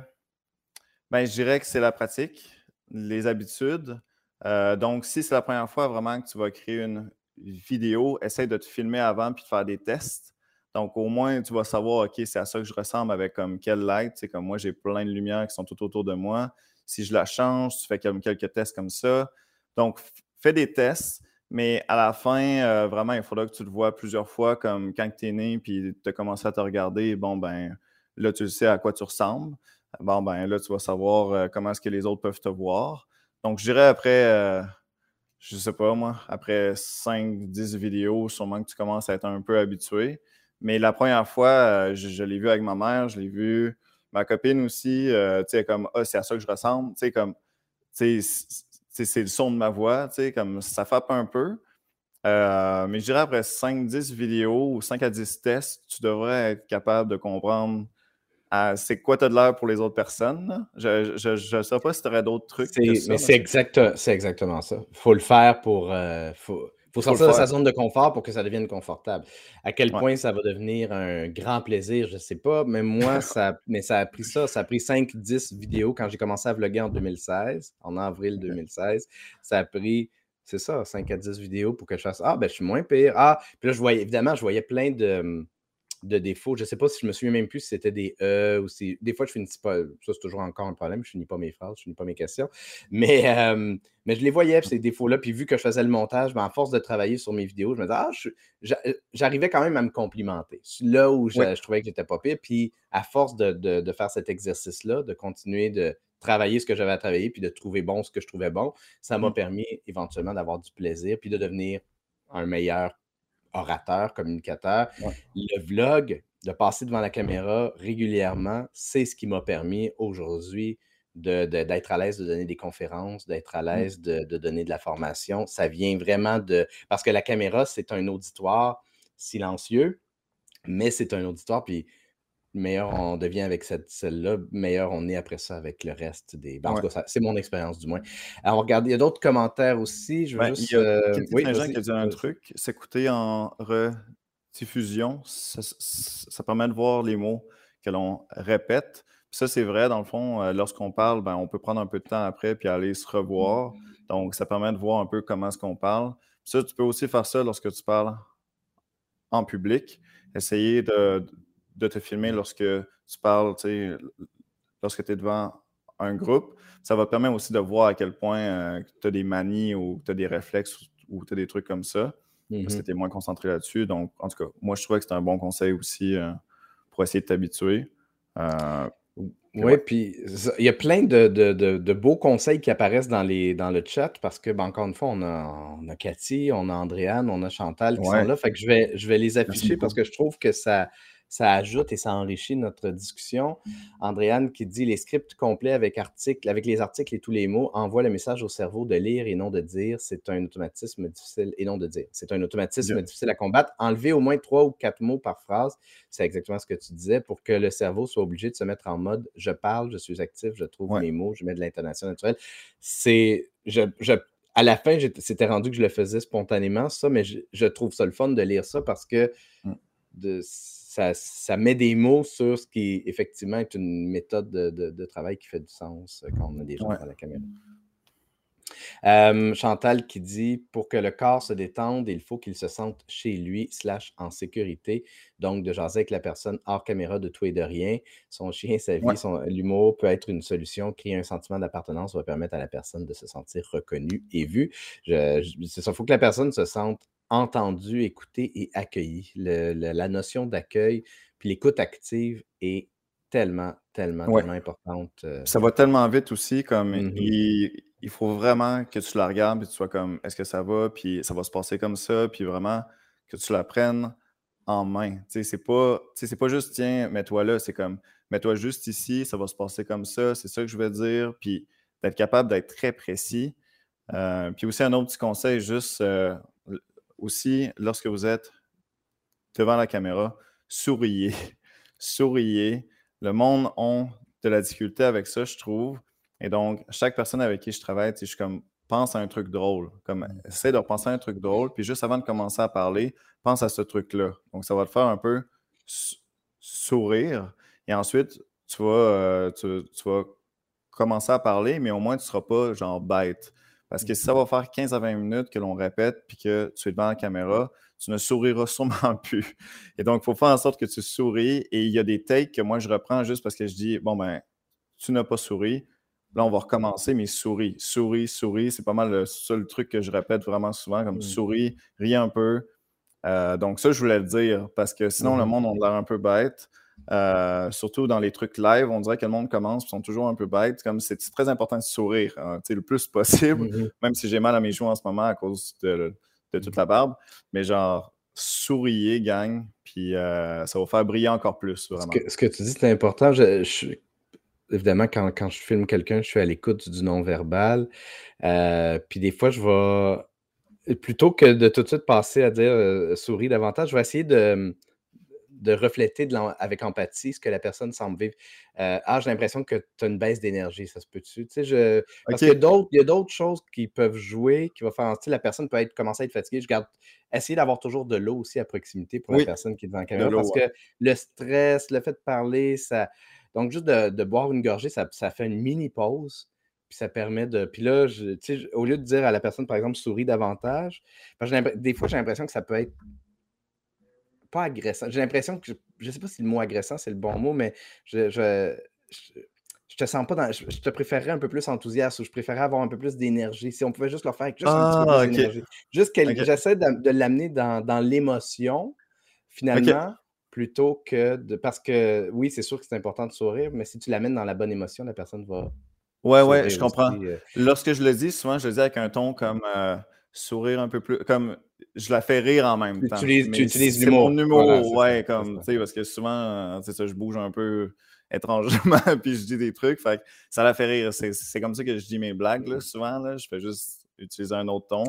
ben, je dirais que c'est la pratique, les habitudes. Euh, donc, si c'est la première fois vraiment que tu vas créer une vidéo, essaye de te filmer avant puis de faire des tests. Donc, au moins, tu vas savoir, OK, c'est à ça que je ressemble avec comme quelle light. C'est comme moi, j'ai plein de lumières qui sont tout autour de moi. si je la change, tu fais comme quelques tests comme ça. Donc, fais des tests, mais à la fin, euh, vraiment, il faudra que tu le vois plusieurs fois, comme quand tu es né, puis tu as commencé à te regarder, bon, ben là, tu sais à quoi tu ressembles. Bon, ben là, tu vas savoir euh, comment est-ce que les autres peuvent te voir. Donc, je dirais après, euh, je sais pas moi, après 5-10 vidéos, sûrement que tu commences à être un peu habitué. Mais la première fois, je, l'ai vu avec ma mère, je l'ai vu ma copine aussi, tu sais, comme, ah, c'est à ça que je ressemble, tu sais, comme, tu sais, c'est le son de ma voix, comme ça frappe un peu. Euh, mais je dirais après 5-10 vidéos ou 5 à 10 tests, tu devrais être capable de comprendre euh, c'est quoi tu as de l'air pour les autres personnes. Je ne sais pas si tu aurais d'autres trucs. mais c'est exactement ça. Il faut le faire pour. Euh, il faut sortir de sa zone de confort pour que ça devienne confortable. À quel point ça va devenir un grand plaisir, je ne sais pas. Mais moi, ça, mais ça a pris ça. Ça a pris 5-10 vidéos quand j'ai commencé à vlogger en 2016, en avril 2016. Ça a pris, c'est ça, 5 à 10 vidéos pour que je fasse Ah, ben je suis moins pire. Ah, puis là, je voyais, évidemment, je voyais plein de de défauts. Je ne sais pas si je me souviens même plus si c'était des E ou si. Des fois, je finis pas. Ça, c'est toujours encore un problème. Je finis pas mes phrases, je finis pas mes questions. Mais, mais je les voyais, ces défauts-là. Puis vu que je faisais le montage, ben, à force de travailler sur mes vidéos, je me disais, ah, euh, j'arrivais quand même à me complimenter. Là où je, trouvais que j'étais pas pire. Puis à force de, de faire cet exercice-là, de continuer de travailler ce que j'avais à travailler, puis de trouver bon ce que je trouvais bon, ça m'a mmh. permis éventuellement d'avoir du plaisir, puis de devenir un meilleur orateur, communicateur. Le vlog, de passer devant la caméra régulièrement, c'est ce qui m'a permis aujourd'hui d'être à l'aise de donner des conférences, d'être à mmh. l'aise de, donner de la formation. Ça vient vraiment de... Parce que la caméra, c'est un auditoire silencieux, mais c'est un auditoire, puis meilleur on devient avec cette celle-là, meilleur on est après ça avec le reste des. Ben, c'est mon expérience du moins. Alors, regarde, il y a d'autres commentaires aussi. Je veux juste. Il y a euh... oui, qui a dit un truc. S'écouter en rediffusion, ça, permet de voir les mots que l'on répète. ça, c'est vrai, dans le fond, euh, lorsqu'on parle, ben, on peut prendre un peu de temps après puis aller se revoir. Donc, ça permet de voir un peu comment est-ce qu'on parle. ça, tu peux aussi faire ça lorsque tu parles en public. Essayer de, de te filmer lorsque tu parles, lorsque tu es devant un groupe. Ça va te permettre aussi de voir à quel point euh, tu as des manies ou tu as des réflexes ou tu as des trucs comme ça. Parce que mm-hmm. tu es moins concentré là-dessus. Donc, en tout cas, moi, je trouvais que c'était un bon conseil aussi euh, pour essayer de t'habituer. Euh, oui, puis il y a plein de, beaux conseils qui apparaissent dans, les, dans le chat parce que, ben, encore une fois, on a, on a Cathy, on a Andréane, on a Chantal qui sont là. Fait que je vais, je vais les afficher parce que je trouve que ça, ça ajoute et ça enrichit notre discussion. Mmh. Andréane qui dit les scripts complets avec, articles, avec les articles et tous les mots envoient le message au cerveau de lire et non de dire. C'est un automatisme difficile et non de dire. C'est un automatisme difficile à combattre. Enlever au moins trois ou quatre mots par phrase, c'est exactement ce que tu disais, pour que le cerveau soit obligé de se mettre en mode je parle, je suis actif, je trouve mes mots, je mets de l'intonation naturelle. C'est. Je, à la fin, c'était rendu que je le faisais spontanément, ça, mais je, trouve ça le fun de lire ça parce que mmh. de, ça, met des mots sur ce qui, effectivement, est une méthode de, travail qui fait du sens euh, quand on a des gens à la caméra. Chantal qui dit pour que le corps se détende, il faut qu'il se sente chez lui, slash en sécurité. Donc, de jaser avec la personne hors caméra de tout et de rien. Son chien, sa vie, l'humour peut être une solution. Créer un sentiment d'appartenance va permettre à la personne de se sentir reconnue et vue. ça, il faut que la personne se sente entendu, écouté et accueilli. la notion d'accueil, puis l'écoute active est tellement, tellement, tellement importante. Euh. Ça va tellement vite aussi, comme mmh il, faut vraiment que tu la regardes, et tu sois comme, est-ce que ça va, puis ça va se passer comme ça, puis vraiment que tu la prennes en main. Tu sais, c'est pas, c'est pas juste, tiens, mets-toi là, c'est comme, mets-toi juste ici, ça va se passer comme ça, c'est ça que je vais dire, puis d'être capable d'être très précis. Euh, puis aussi, un autre petit conseil, juste, euh, aussi, lorsque vous êtes devant la caméra, souriez. souriez. Le monde a de la difficulté avec ça, je trouve. Et donc, chaque personne avec qui je travaille, je suis comme, pense à un truc drôle. Comme, mmh. essaie de repenser à un truc drôle. Puis juste avant de commencer à parler, pense à ce truc-là. Donc, ça va te faire un peu sourire. Et ensuite, tu vas, euh, tu, tu vas commencer à parler, mais au moins, tu ne seras pas genre bête. Parce que si ça va faire 15 à 20 minutes que l'on répète puis que tu es devant la caméra, tu ne souriras sûrement plus. Et donc, il faut faire en sorte que tu souris. Et il y a des takes que moi, je reprends juste parce que je dis, bon, ben, tu n'as pas souri. Là, on va recommencer, mais souris, souris, souris. C'est pas mal le seul truc que je répète vraiment souvent, comme souris, ris un peu. Euh, donc, ça, je voulais le dire, parce que sinon, le mmh monde, on a l'air un peu bête. Euh, surtout dans les trucs live, on dirait que le monde commence, ils sont toujours un peu bêtes. Comme c'est très important de sourire hein, le plus possible, mmh même si j'ai mal à mes joues en ce moment à cause de, toute la barbe. Mais genre, souriez, gang, puis euh, ça va faire briller encore plus. Vraiment. Ce, que, tu dis, c'est important. évidemment, quand, je filme quelqu'un, je suis à l'écoute du non-verbal. Euh, puis des fois, je vais, plutôt que de tout de suite passer à dire souris davantage, je vais essayer de de refléter avec empathie ce que la personne semble vivre. Euh, ah, j'ai l'impression que tu as une baisse d'énergie, ça se peut-tu? Tu sais, je... Parce qu'il y a d'autres choses qui peuvent jouer, qui vont faire, tu la personne peut être, commencer à être fatiguée. Je garde, essayer d'avoir toujours de l'eau aussi à proximité pour la personne qui est devant la caméra, parce que le stress, le fait de parler, ça... Donc, juste de, boire une gorgée, ça, fait une mini pause puis ça permet de. Puis là, je, au lieu de dire à la personne, par exemple, souris davantage, des fois, j'ai l'impression que ça peut être pas agressant. J'ai l'impression que, je ne sais pas si le mot agressant, c'est le bon mot, mais je, je, je, te sens pas dans. Je, te préférerais un peu plus enthousiaste ou je préférerais avoir un peu plus d'énergie. Si on pouvait juste le faire avec juste un petit peu ah, d'énergie. Juste que j'essaie de, l'amener dans, dans l'émotion, finalement. Plutôt que de. Parce que oui, c'est sûr que c'est important de sourire, mais si tu l'amènes dans la bonne émotion, la personne va. Ouais, ouais, je comprends. Euh. Lorsque je le dis, souvent, je le dis avec un ton comme euh, sourire un peu plus. Comme je la fais rire en même temps. tu utilises l'humour. mon humour, ouais, comme, tu sais, parce que souvent, c'est ça, je bouge un peu étrangement, puis je dis des trucs, fait ça la fait rire. C'est comme ça que je dis mes blagues, là, souvent, là, je fais juste utiliser un autre ton.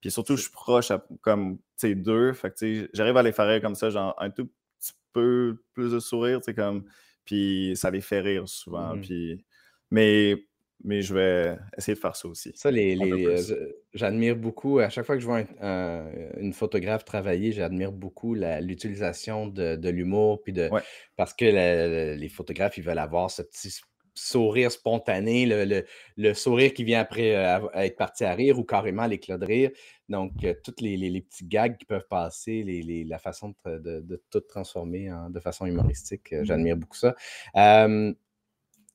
Puis surtout, je suis proche, comme, tu sais, d'eux, fait que, j'arrive à les faire rire comme ça, genre, un tout petit peu plus de sourire, tu sais, comme, puis ça les fait rire souvent, mm-hmm. puis... Mais mais je vais essayer de faire ça aussi. Ça, les, euh, j'admire beaucoup. À chaque fois que je vois une photographe travailler, j'admire beaucoup l'utilisation de, l'humour. Puis de, Parce que les photographes, ils veulent avoir ce petit sourire spontané, le, sourire qui vient après euh, être parti à rire ou carrément l'éclat de rire. Donc, euh, toutes les, petits gags qui peuvent passer, la façon de, tout transformer de façon humoristique, mmh j'admire beaucoup ça.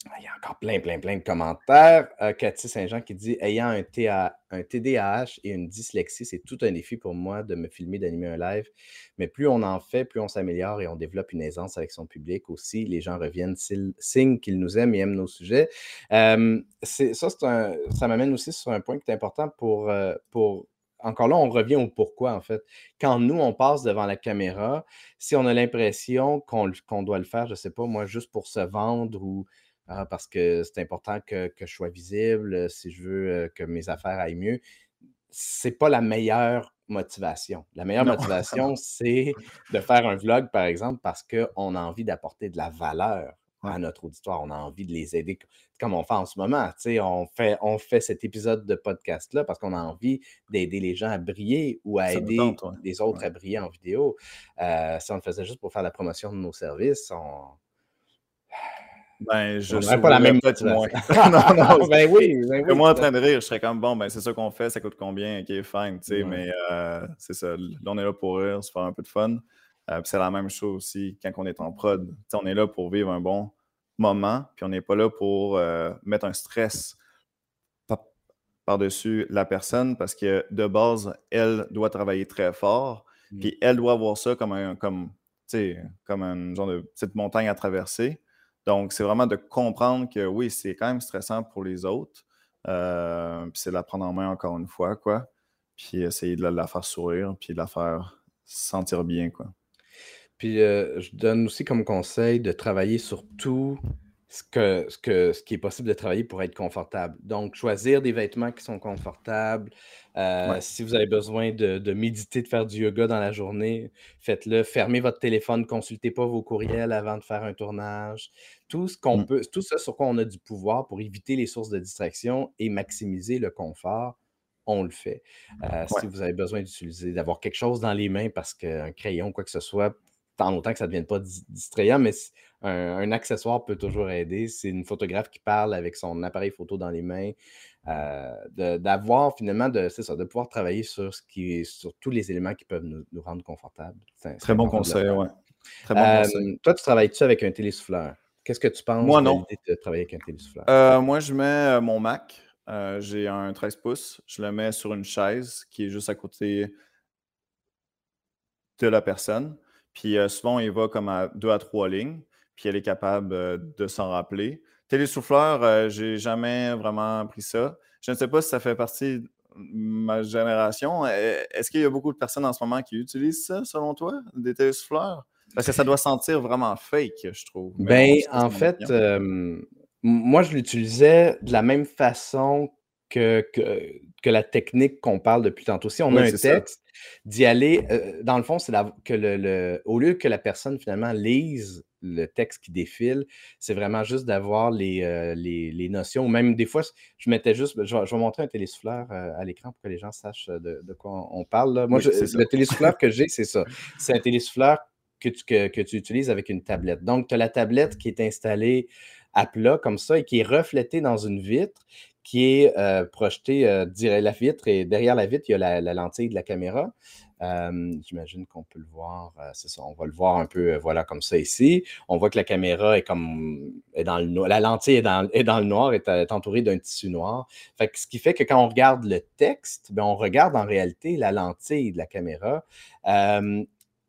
Il y a encore plein, plein, plein de commentaires. Euh, Cathy Saint-Jean qui dit Ayant un, un TDAH et une dyslexie, c'est tout un défi pour moi de me filmer, d'animer un live. Mais plus on en fait, plus on s'améliore et on développe une aisance avec son public aussi. Les gens reviennent, signe qu'ils nous aiment et aiment nos sujets. Euh, ça, ça m'amène aussi sur un point qui est important pour, euh, pour encore là, on revient au pourquoi, en fait. Quand nous, on passe devant la caméra, si on a l'impression qu'on doit le faire, je ne sais pas, moi, juste pour se vendre ou ah, parce que c'est important que, je sois visible, euh, si je veux euh, que mes affaires aillent mieux. C'est pas la meilleure motivation. La meilleure motivation, c'est de faire un vlog, par exemple, parce qu'on a envie d'apporter de la valeur à notre auditoire. On a envie de les aider comme on fait en ce moment. On fait, on fait cet épisode de podcast-là parce qu'on a envie d'aider les gens à briller ou à aider les autres à briller en vidéo. Euh, si on le faisait juste pour faire la promotion de nos services, on ben, je n'aurais pas la même motivation. non, non, ben oui, ben oui. Moi, en train de rire, je serais comme, bon, ben, c'est ça qu'on fait, ça coûte combien, ok, fine, tu sais, mais euh, c'est ça. Là, on est là pour rire, se faire un peu de fun. Euh, c'est la même chose aussi quand on est en prod. on est là pour vivre un bon moment, puis on n'est pas là pour euh, mettre un stress par-dessus la personne parce que de base, elle doit travailler très fort, mm. puis elle doit voir ça comme un, comme, comme un genre de petite montagne à traverser. Donc, c'est vraiment de comprendre que oui, c'est quand même stressant pour les autres. Euh, puis c'est de la prendre en main encore une fois, quoi. Puis essayer de la, faire sourire, puis de la faire sentir bien, quoi. Puis euh, je donne aussi comme conseil de travailler sur tout ce, que, ce, que, ce qui est possible de travailler pour être confortable. Donc, choisir des vêtements qui sont confortables. Euh, si vous avez besoin de, méditer, de faire du yoga dans la journée, faites-le. Fermez votre téléphone, consultez pas vos courriels avant de faire un tournage. Tout ce qu'on mmh. peut, tout ça sur quoi on a du pouvoir pour éviter les sources de distraction et maximiser le confort, on le fait. Euh, si vous avez besoin d'utiliser, d'avoir quelque chose dans les mains parce qu'un crayon, quoi que ce soit, tant longtemps que ça ne devienne pas distrayant, mais un, accessoire peut toujours aider. C'est une photographe qui parle avec son appareil photo dans les mains, euh, d'avoir finalement, de, ça, de pouvoir travailler sur, ce qui, sur tous les éléments qui peuvent nous, rendre confortables. Très bon conseil, ouais. Très bon conseil. Toi, tu travailles-tu avec un télésouffleur? Qu'est-ce que tu penses Moi, de non. l'idée de travailler avec un télésouffleur? Euh, moi, je mets mon Mac. j'ai un 13 pouces. Je le mets sur une chaise qui est juste à côté de la personne. Puis souvent, il va comme à deux à trois lignes. Puis elle est capable de s'en rappeler. Télésouffleur, j'ai jamais vraiment pris ça. Je ne sais pas si ça fait partie de ma génération. Est-ce qu'il y a beaucoup de personnes en ce moment qui utilisent ça, selon toi, des télésouffleurs? Parce que ça doit sentir vraiment fake, je trouve. Ben, en fait, moi, je l'utilisais de la même façon que, que, la technique qu'on parle depuis tantôt. Si on a un texte, d'y aller, dans le fond, c'est que le, au lieu que la personne finalement lise le texte qui défile, c'est vraiment juste d'avoir les, les, notions. Même des fois, je mettais juste, je vais, montrer un télésouffleur à l'écran pour que les gens sachent de, quoi on, parle. Moi, le télésouffleur que j'ai, c'est ça. C'est un télésouffleur que tu, que, tu utilises avec une tablette. Donc, tu as la tablette qui est installée à plat comme ça et qui est reflétée dans une vitre qui est euh, projetée euh, la vitre et derrière la vitre, il y a la, lentille de la caméra. Euh, j'imagine qu'on peut le voir, c'est ça, on va le voir un peu, voilà, comme ça ici. On voit que la caméra est comme, est dans le noir, la lentille est dans, est dans le noir, est, entourée d'un tissu noir. Fait ce qui fait que quand on regarde le texte, bien, on regarde en réalité la lentille de la caméra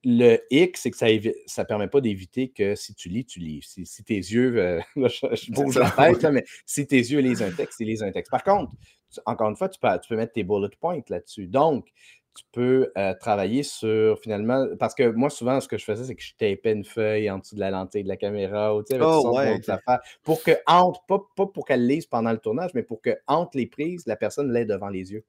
le hic, c'est que ça ne permet pas d'éviter que si tu lis, tu lis. Si, tes yeux, euh, je, bouge la tête, mais si tes yeux lisent un texte, ils lisent un texte. Par contre, encore une fois, tu peux, tu peux mettre tes bullet points là-dessus. Donc, tu peux euh, travailler sur finalement. Parce que moi, souvent, ce que je faisais, c'est que je tapais une feuille en dessous de la lentille de la caméra ou tu sais, oh, ouais, pour que entre, pas, pas pour qu'elle lise pendant le tournage, mais pour que entre les prises, la personne l'ait devant les yeux.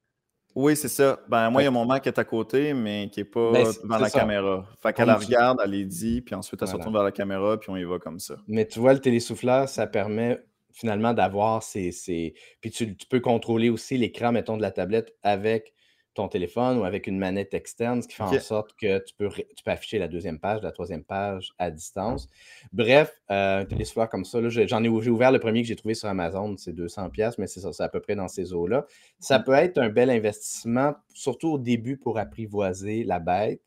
Oui, c'est ça. Ben, moi, il y a mon Mac qui est à côté, mais qui n'est pas ben, devant la caméra. Fait qu'elle la regarde, elle les dit, puis ensuite elle se retourne vers la caméra, puis on y va comme ça. Mais tu vois, le télésouffleur, ça permet finalement d'avoir ces, ces... Puis tu, tu, peux contrôler aussi l'écran, mettons, de la tablette avec ton téléphone ou avec une manette externe, ce qui fait en sorte que tu peux, tu peux afficher la deuxième page, la troisième page à distance. Bref, euh, un télésouffleur comme ça, j'en ai, ouvert le premier que j'ai trouvé sur Amazon, c'est 200$, mais c'est ça, c'est à peu près dans ces eaux-là. Ça mmh. peut être un bel investissement, surtout au début pour apprivoiser la bête,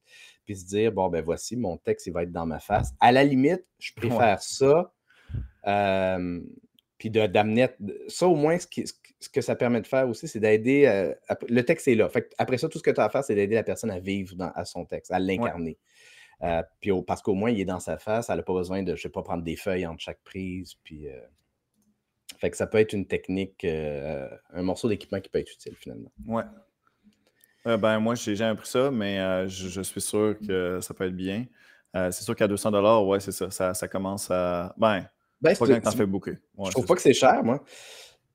puis se dire, bon, ben voici, mon texte, il va être dans ma face. À la limite, je préfère ça. Euh, puis d'amener ça au moins ce, que ça permet de faire aussi, c'est d'aider. Euh, le texte est là. après ça, tout ce que tu as à faire, c'est d'aider la personne à vivre à son texte, à l'incarner. Euh, puis parce qu'au moins, il est dans sa face, elle n'a pas besoin de, je sais pas, prendre des feuilles entre chaque prise. Puis, euh, fait que ça peut être une technique, un morceau d'équipement qui peut être utile finalement. Ouais. ben, moi, j'ai jamais pris ça, mais je, suis sûr que ça peut être bien. c'est sûr qu'à 200 ouais, c'est ça, ça, ça. commence à. Ben, ben, pas quand fait beaucoup. je trouve pas que c'est cher, moi.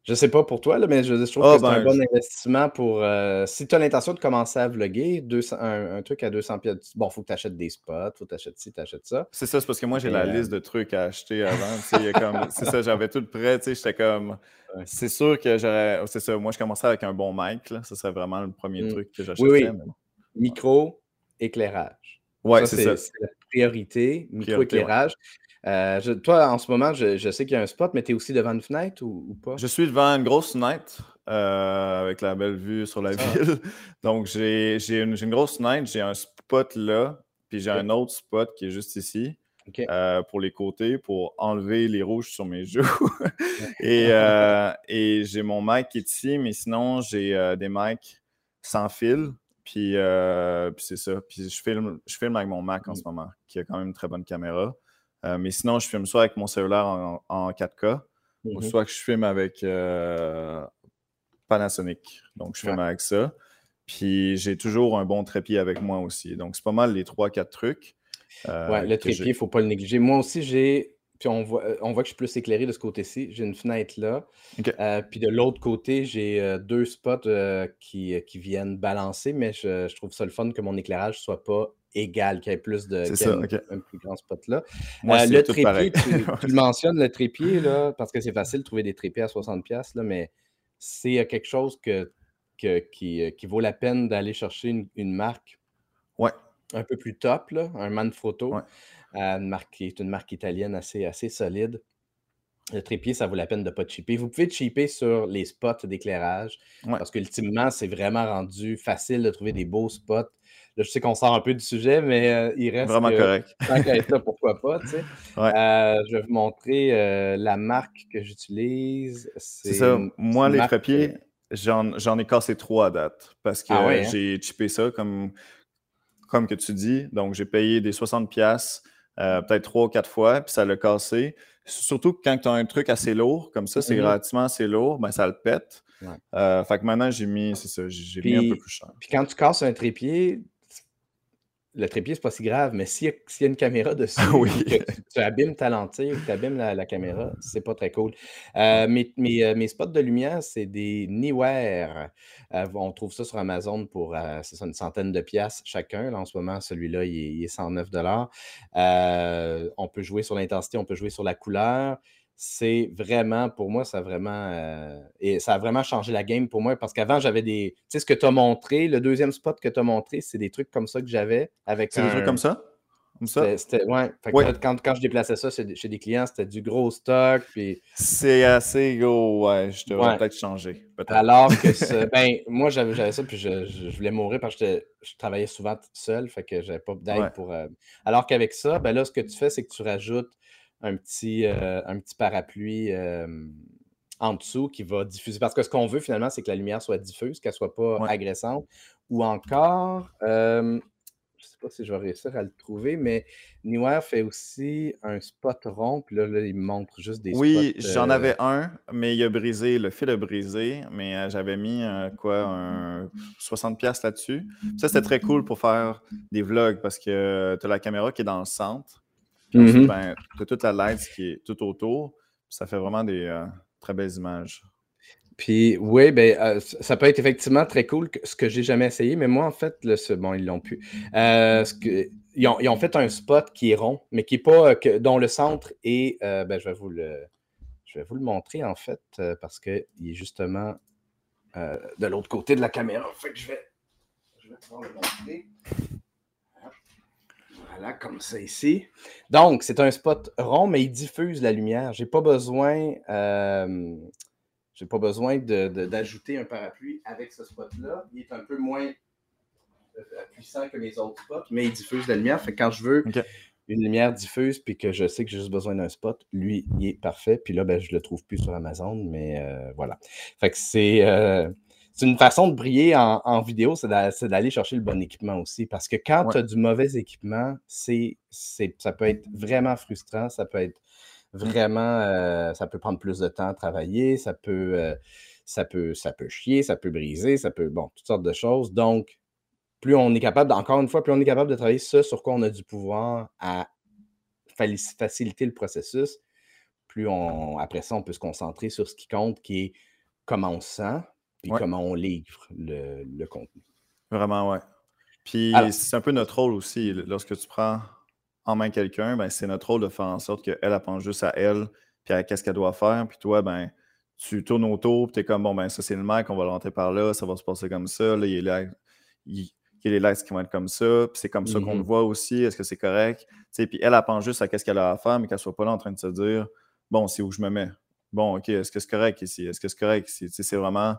Je sais pas pour toi, là, mais je, trouve ah, que c'est un ben, bon investissement pour. Euh, si tu as l'intention de commencer à vlogger, un, truc à 200 pièces, bon, il faut que tu achètes des spots, il faut que tu achètes ci, tu achètes ça. C'est ça, c'est parce que moi, j'ai la euh, liste de trucs à acheter avant. c'est ça, j'avais tout prêt, j'étais comme. C'est sûr que j'aurais. C'est ça, moi, je commençais avec un bon mic, là. Ce serait vraiment le premier mm. truc que j'achèterais. Oui, oui. Micro, éclairage. Ouais, c'est ça. C'est la priorité, micro-éclairage. Euh, toi, en ce moment, je, sais qu'il y a un spot, mais tu es aussi devant une fenêtre ou, pas? Je suis devant une grosse fenêtre euh, avec la belle vue sur la ville. Donc, j'ai une, grosse fenêtre, j'ai un spot là, puis j'ai un autre spot qui est juste ici. Euh, pour les côtés, pour enlever les rouges sur mes joues. et, et j'ai mon mic qui est ici, mais sinon, j'ai des mics sans fil. Puis, puis c'est ça. Puis je filme, je filme avec mon Mac en mm. ce moment, qui a quand même une très bonne caméra. Euh, mais sinon, je filme soit avec mon cellulaire en, 4K, ou mm-hmm. soit que je filme avec euh, Panasonic. Donc, je filme avec ça. Puis, j'ai toujours un bon trépied avec moi aussi. Donc, c'est pas mal les 3-4 trucs. Euh, ouais, le trépied, il ne faut pas le négliger. Moi aussi, j'ai. Puis on voit, on voit que je suis plus éclairé de ce côté-ci. J'ai une fenêtre là. puis de l'autre côté, j'ai deux spots qui, qui, viennent balancer, mais je, je, trouve ça le fun que mon éclairage ne soit pas égal, qu'il y ait plus de. un, plus grand spot là. Moi, euh, le trépied, tu, le mentionnes, le trépied, là, parce que c'est facile de trouver des trépieds à 60$, là, mais c'est euh, quelque chose que, euh, qui, vaut la peine d'aller chercher une, marque ouais. un peu plus top, là, un Manfrotto, une marque qui est une marque italienne assez, assez solide. le trépied, ça vaut la peine de ne pas cheaper. Vous pouvez cheaper sur les spots d'éclairage parce qu'ultimement, c'est vraiment rendu facile de trouver des beaux spots. Là, je sais qu'on sort un peu du sujet, mais euh, il reste. Vraiment correct. Tant qu'à être là, pourquoi pas, tu sais. Euh, je vais vous montrer euh, la marque que j'utilise. C'est ça. Moi, les trépieds, j'en ai cassé trois à date parce que ah hein? j'ai chippé ça comme, comme que tu dis. Donc, j'ai payé des 60$, peut-être trois ou quatre fois, puis ça l'a cassé. Surtout quand tu as un truc assez lourd, comme ça, c'est mm-hmm. relativement assez lourd, ben, ça le pète. Fait que maintenant, j'ai mis, c'est ça, j'ai mis un peu plus cher. Puis quand tu casses un trépied, le trépied, c'est pas si grave, mais s'il y, a une caméra dessus, que tu, abîmes ta lentille ou tu abîmes la, caméra, c'est pas très cool. Euh, mes, euh, mes, spots de lumière, c'est des Niware. on trouve ça sur Amazon pour c'est une centaine de piastres chacun. Là, en ce moment, celui-là, il, il, est 109 On peut jouer sur l'intensité, on peut jouer sur la couleur c'est vraiment, pour moi, ça a vraiment, euh, et ça a vraiment changé la game pour moi parce qu'avant, j'avais des. Tu sais, ce que tu as montré, le deuxième spot que tu as montré, c'est des trucs comme ça que j'avais. avec C'est des trucs comme ça? Comme ça? C'était, ouais. quand, quand, je déplaçais ça chez des clients, c'était du gros stock. Puis... C'est assez gros, ouais. Je devrais peut-être changer. Alors que ben, moi, j'avais, ça, puis je, voulais mourir parce que je travaillais souvent seul, fait que j'avais pas d'aide pour. Euh, alors qu'avec ça, ben là, ce que tu fais, c'est que tu rajoutes un petit, euh, un petit parapluie en dessous qui va diffuser. Parce que ce qu'on veut finalement, c'est que la lumière soit diffuse, qu'elle ne soit pas agressante. Ou encore, je ne sais pas si je vais réussir à le trouver, mais Newer fait aussi un spot rond. Puis là, il montre juste des oui, j'en euh, avais un, mais il a brisé, le fil a brisé, mais euh, j'avais mis quoi, un 60$ là-dessus. Ça, c'était très cool pour faire des vlogs parce que tu as la caméra qui est dans le centre. Mm-hmm. Ben, tu as toute la light qui est tout autour. Ça fait vraiment des euh, très belles images. Puis oui, ben, euh, ça peut être effectivement très cool, ce que j'ai jamais essayé, mais moi, en fait, le, bon, ils l'ont pu. Euh, ils, ont, fait un spot qui est rond, mais qui est pas, que, dont le centre est, ben, je vais vous le, je vais vous le montrer en fait, parce qu'il est justement de l'autre côté de la caméra. Fait que je vais, je vais pouvoir le montrer. Voilà, comme ça ici. Donc, c'est un spot rond, mais il diffuse la lumière. Je n'ai pas besoin, euh, pas besoin d'ajouter un parapluie avec ce spot-là. Il est un peu moins euh, puissant que mes autres spots, mais il diffuse la lumière. Fait quand je veux une lumière diffuse, puis que je sais que j'ai juste besoin d'un spot, lui, il est parfait. Puis là, ben, je ne le trouve plus sur Amazon, mais euh, voilà. Fait que c'est c'est une façon de briller en, vidéo, c'est d'aller chercher le bon équipement aussi. Parce que quand tu as du mauvais équipement, c'est, ça peut être vraiment frustrant, ça peut être vraiment, euh, ça peut prendre plus de temps à travailler, ça peut, euh, ça peut, ça peut chier, ça peut briser, ça peut, bon, toutes sortes de choses. Donc, plus on est capable, encore une fois, plus on est capable de travailler ce sur quoi on a du pouvoir à faciliter le processus, plus on, après ça, on peut se concentrer sur ce qui compte, qui est comment on se sent, puis comment on livre le, contenu. Vraiment, ouais. Puis c'est un peu notre rôle aussi. Lorsque tu prends en main quelqu'un, ben, c'est notre rôle de faire en sorte qu'elle elle pense juste à elle, puis à qu'est-ce qu'elle doit faire. Puis toi, ben, tu tournes autour, puis tu es comme, bon, ben, ça, c'est le mec, on va le rentrer par là, ça va se passer comme ça. Là, il y a, il, y a les lights qui vont être comme ça, puis c'est comme ça qu'on le mm-hmm. voit aussi. Est-ce que c'est correct? puis elle, pense juste à qu'est-ce qu'elle a à faire, mais qu'elle soit pas là en train de se dire, bon, c'est où je me mets? Bon, OK, est-ce que c'est correct ici? Est-ce que c'est correct ici? C'est vraiment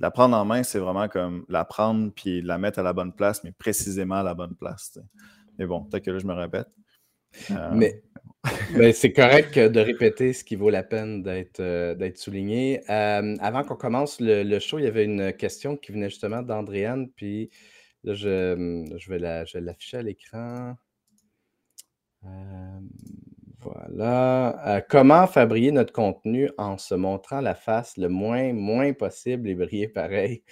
la prendre en main, c'est vraiment comme la prendre puis la mettre à la bonne place, mais précisément à la bonne place. Mais bon, peut-être que là, je me répète. Euh, mais, c'est correct de répéter ce qui vaut la peine d'être euh, souligné. Euh, avant qu'on commence le, show, il y avait une question qui venait justement d'Andréane, puis là, je, je vais l'afficher à l'écran. Voilà. Euh, comment fabriquer notre contenu en se montrant la face le moins, moins possible et briller pareil?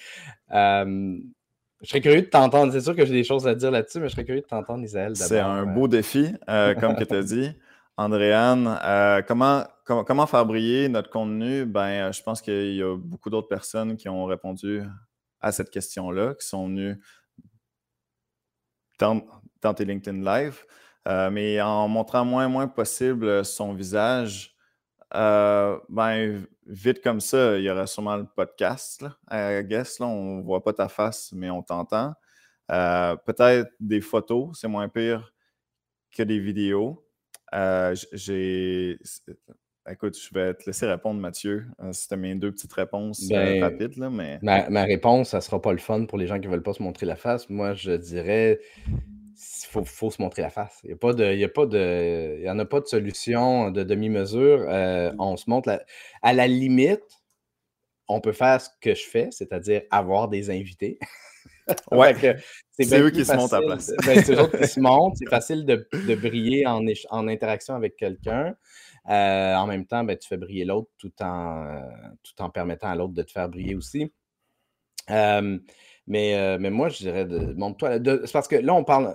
je serais curieux de t'entendre. C'est sûr que j'ai des choses à dire là-dessus, mais je serais curieux de t'entendre, Isaël. C'est un beau défi, euh, comme tu as dit. Andréane, euh, comment, comment, faire briller notre contenu? Ben, je pense qu'il y a beaucoup d'autres personnes qui ont répondu à cette question-là, qui sont venues dans, dans tes LinkedIn Live. Euh, mais en montrant moins et moins possible son visage, euh, ben, vite comme ça, il y aura sûrement le podcast. Là, I guess, là, on ne voit pas ta face, mais on t'entend. Euh, peut-être des photos, c'est moins pire que des vidéos. j'ai écoute, je vais te laisser répondre, Mathieu. C'était mes deux petites réponses ben, rapides. Là, mais... ma, réponse, ça ne sera pas le fun pour les gens qui ne veulent pas se montrer la face. Moi, je dirais il faut, se montrer la face. Il n'y a pas de, il y a pas de, il y en a pas de solution de demi-mesure. Euh, on se montre à la limite, on peut faire ce que je fais, c'est-à-dire avoir des invités. ouais, c'est eux qui se montent à place. Ben, c'est eux qui se montent. C'est facile de, briller en, en, interaction avec quelqu'un. Euh, en même temps, ben, tu fais briller l'autre tout en, tout en permettant à l'autre de te faire briller aussi. Euh, mais, mais moi, je dirais, montre-toi. C'est parce que là, on parle,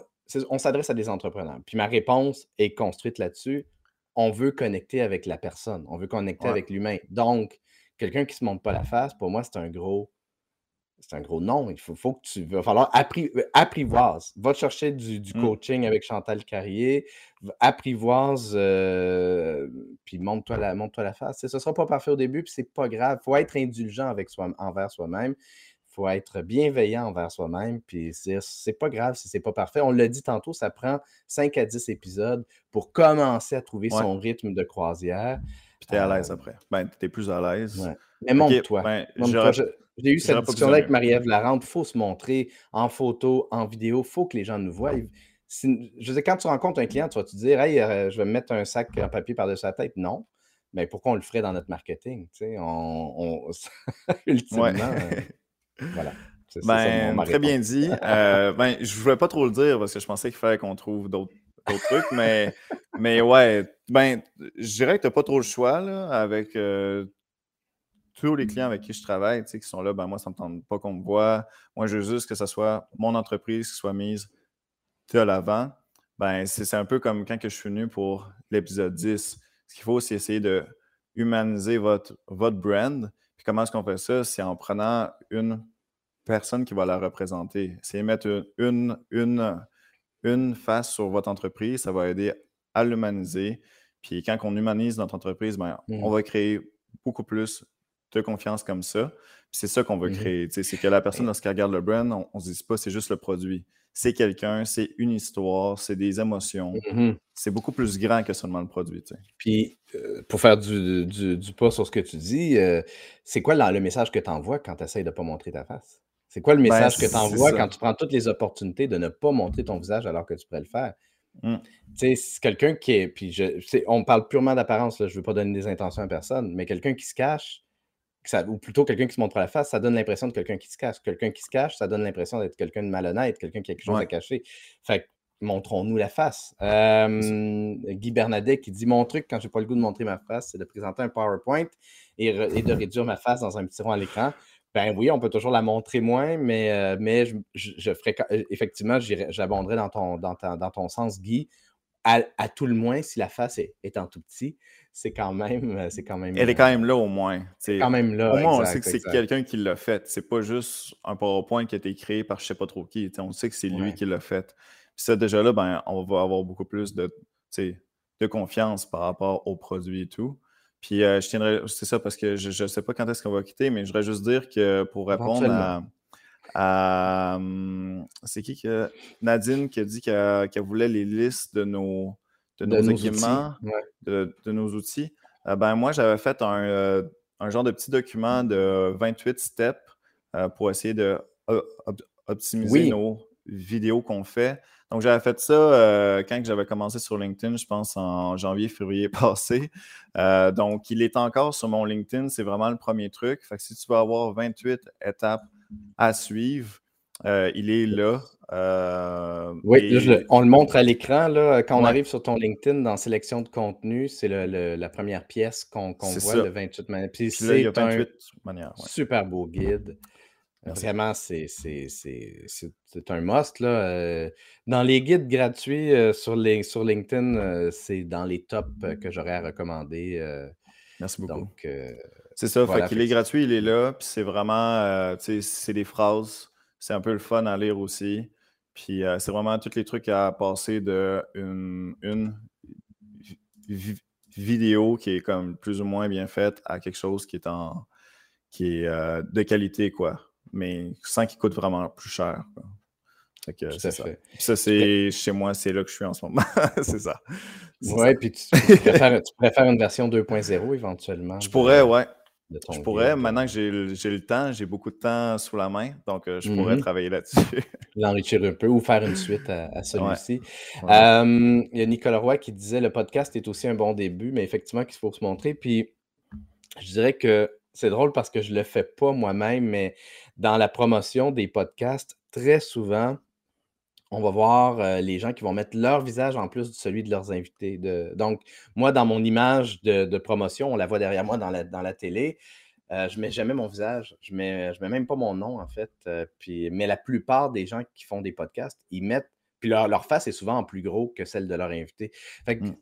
on s'adresse à des entrepreneurs. Puis ma réponse est construite là-dessus. On veut connecter avec la personne, on veut connecter avec l'humain. Donc, quelqu'un qui ne se montre pas la face, pour moi, c'est un gros. C'est un gros non. Il faut, que tu. va falloir euh, apprivoise. Va chercher du, mmh. coaching avec Chantal Carrier. Apprivoise. Euh, puis montre-toi la, montre la face. Ce ne sera pas parfait au début, puis c'est pas grave. Il faut être indulgent avec soi, envers soi-même faut être bienveillant envers soi-même, puis c'est pas grave si c'est pas parfait. On l'a dit tantôt, ça prend 5 à 10 épisodes pour commencer à trouver son rythme de croisière. Puis t'es à l'aise euh, après. Ben, t'es plus à l'aise. Mais montre-toi. Ben, j'ai eu cette discussion-là avec Marie-Ève Larente. Il faut se montrer en photo, en vidéo. Il faut que les gens nous voient. je veux quand tu rencontres un client, tu vas te dire Hey, euh, je vais me mettre un sac en papier par-dessus la tête. Non. Mais pourquoi on le ferait dans notre marketing? On, ultimement. Euh, voilà. Ben, très bien dit. Euh, ben, je ne voulais pas trop le dire parce que je pensais qu'il fallait qu'on trouve d'autres trucs, mais, mais ouais, ben, je dirais que tu n'as pas trop le choix là, avec euh, tous les clients avec qui je travaille, qui sont là, ben moi, ça ne me tente pas qu'on me voit. Moi, je veux juste que ce soit mon entreprise qui soit mise de l'avant. Ben, c'est un peu comme quand que je suis venu pour l'épisode 10. Ce qu'il faut, c'est essayer de humaniser votre, votre brand comment est-ce qu'on fait ça? C'est en prenant une personne qui va la représenter. C'est mettre une, une, une face sur votre entreprise, ça va aider à l'humaniser. Puis quand on humanise notre entreprise, ben, on mmh. va créer beaucoup plus de confiance comme ça. C'est ça qu'on veut mmh créer. C'est que la personne, lorsqu'elle regarde le brand, on ne se dit pas c'est juste le produit c'est quelqu'un, c'est une histoire, c'est des émotions. Mmh c'est beaucoup plus grand que seulement le produit. Puis, euh, pour faire du, du, pas sur ce que tu dis, euh, c'est quoi le message que tu envoies quand tu essaies de ne pas montrer ta face? C'est quoi le ben, message que tu envoies quand tu prends toutes les opportunités de ne pas montrer ton visage alors que tu pourrais le faire? Mmh. C'est quelqu'un qui est. Puis je, on parle purement d'apparence, je ne veux pas donner des intentions à personne, mais quelqu'un qui se cache, ou plutôt quelqu'un qui se montre la face, ça donne l'impression de quelqu'un qui se cache. Quelqu'un qui se cache, ça donne l'impression d'être quelqu'un de malhonnête, quelqu'un qui a quelque chose à cacher. Fait montrons-nous la face. Guy Bernadette qui dit Mon truc, quand j'ai pas le goût de montrer ma face, c'est de présenter un PowerPoint et, de réduire ma face dans un petit rond à l'écran. Ben oui, on peut toujours la montrer moins, mais, euh, mais je, je, ferai effectivement, j'abonderai dans ton, dans, dans ton sens, Guy, à, tout le moins si la face est, est en tout petit c'est quand même. Euh, c'est quand même Elle est quand même là au moins. C'est quand même là. Au moins, on sait que c'est quelqu'un qui l'a fait. C'est pas juste un PowerPoint qui a été créé par je sais pas trop qui. on sait que c'est lui qui l'a fait. Puis ça, déjà là, ben, on va avoir beaucoup plus de, de confiance par rapport au produit et tout. Puis euh, je tiendrai, c'est ça parce que je ne sais pas quand est-ce qu'on va quitter, mais je voudrais juste dire que pour répondre à, hum, c'est qui que Nadine qui a dit qu'elle voulait les listes de nos de, nos, équipements, de, nos outils? Euh, ben, moi, j'avais fait euh, un, genre de petit document de 28 steps euh, pour essayer de optimiser nos vidéos qu'on fait. Donc, j'avais fait ça quand j'avais commencé sur LinkedIn, je pense en janvier, février passé. donc, il est encore sur mon LinkedIn. C'est vraiment le premier truc. Fait que si tu veux avoir 28 étapes à suivre, il est là. Euh, oui, on le montre à l'écran. Quand on arrive sur ton LinkedIn dans sélection de contenu, c'est la première pièce qu'on voit, le 28 manières. Puis c'est un manières, super beau guide. Vraiment, c'est un must. Là. Euh, dans les guides gratuits euh, sur, les, sur LinkedIn, c'est dans les tops que j'aurais à recommander. Merci beaucoup. C'est ça, fait qu'il est gratuit, il est là. Puis c'est vraiment, c'est des phrases. C'est un peu le fun à lire aussi. Puis euh, c'est vraiment tous les trucs à passer de une, vidéo qui est comme plus ou moins bien faite à quelque chose qui est en qui est euh, de qualité, quoi. Mais sans qu'il coûte vraiment plus cher. c'est ça. ça, c'est chez moi, c'est là que je suis en ce moment. c'est ça. Oui, puis tu, pourrais faire une version 2.0 éventuellement. Je pourrais, ouais. Je pourrais, maintenant que j'ai le temps, j'ai beaucoup de temps sous la main, donc euh, je pourrais mm-hmm. travailler là-dessus. L'enrichir un peu ou faire une suite à, celui-ci. il y a Nicolas Roy qui disait le podcast est aussi un bon début, mais effectivement qu'il faut se montrer. Puis je dirais que c'est drôle parce que je ne le fais pas moi-même, mais dans la promotion des podcasts, très souvent, on va voir euh, les gens qui vont mettre leur visage en plus de celui de leurs invités. donc, moi, dans mon image de, promotion, on la voit derrière moi dans la, dans la télé. Euh, je ne mets jamais mon visage. Je ne mets, je mets même pas mon nom, en fait. Euh, puis, mais la plupart des gens qui font des podcasts, ils mettent. Puis leur, face est souvent en plus gros que celle de leur invité. Fait que, mmh.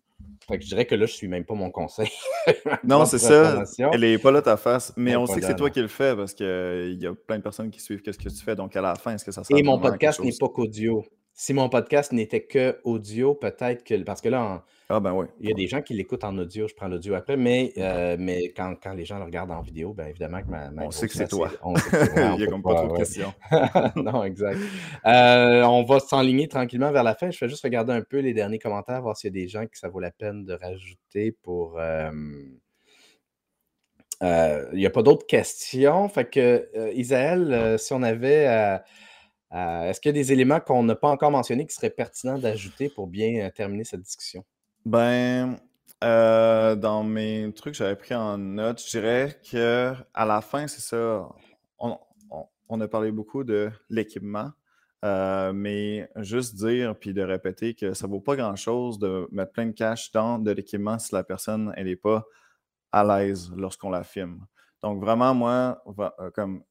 je dirais que là, je ne suis même pas mon conseil. non, c'est ça. Elle n'est pas là ta face. Mais on sait que c'est toi qui le fais parce qu'il y a plein de personnes qui suivent ce que tu fais. Donc, à la fin, est-ce que ça sert Et mon podcast n'est pas qu'audio si mon podcast n'était que audio, peut-être que. Parce que là, ah ben oui. il y a des gens qui l'écoutent en audio, je prends l'audio après, mais, euh, mais quand, quand, les gens le regardent en vidéo, bien évidemment que ma. on sait que c'est toi. il n'y a comme pas, trop de questions. non, exact. Euh, on va s'enligner tranquillement vers la fin. Je vais juste regarder un peu les derniers commentaires, voir s'il y a des gens que ça vaut la peine de rajouter pour. Euh, il n'y a pas d'autres questions. Fait que, Isaël, si on avait euh, est-ce qu'il y a des éléments qu'on n'a pas encore mentionnés qui seraient pertinents d'ajouter pour bien euh, terminer cette discussion? Ben, euh, dans mes trucs j'avais pris en note, je dirais que à la fin, c'est ça. On, a parlé beaucoup de l'équipement, mais juste dire puis de répéter que ça ne vaut pas grand-chose de mettre plein de cash dans de l'équipement si la personne n'est pas à l'aise lorsqu'on la filme. Donc vraiment, moi, comme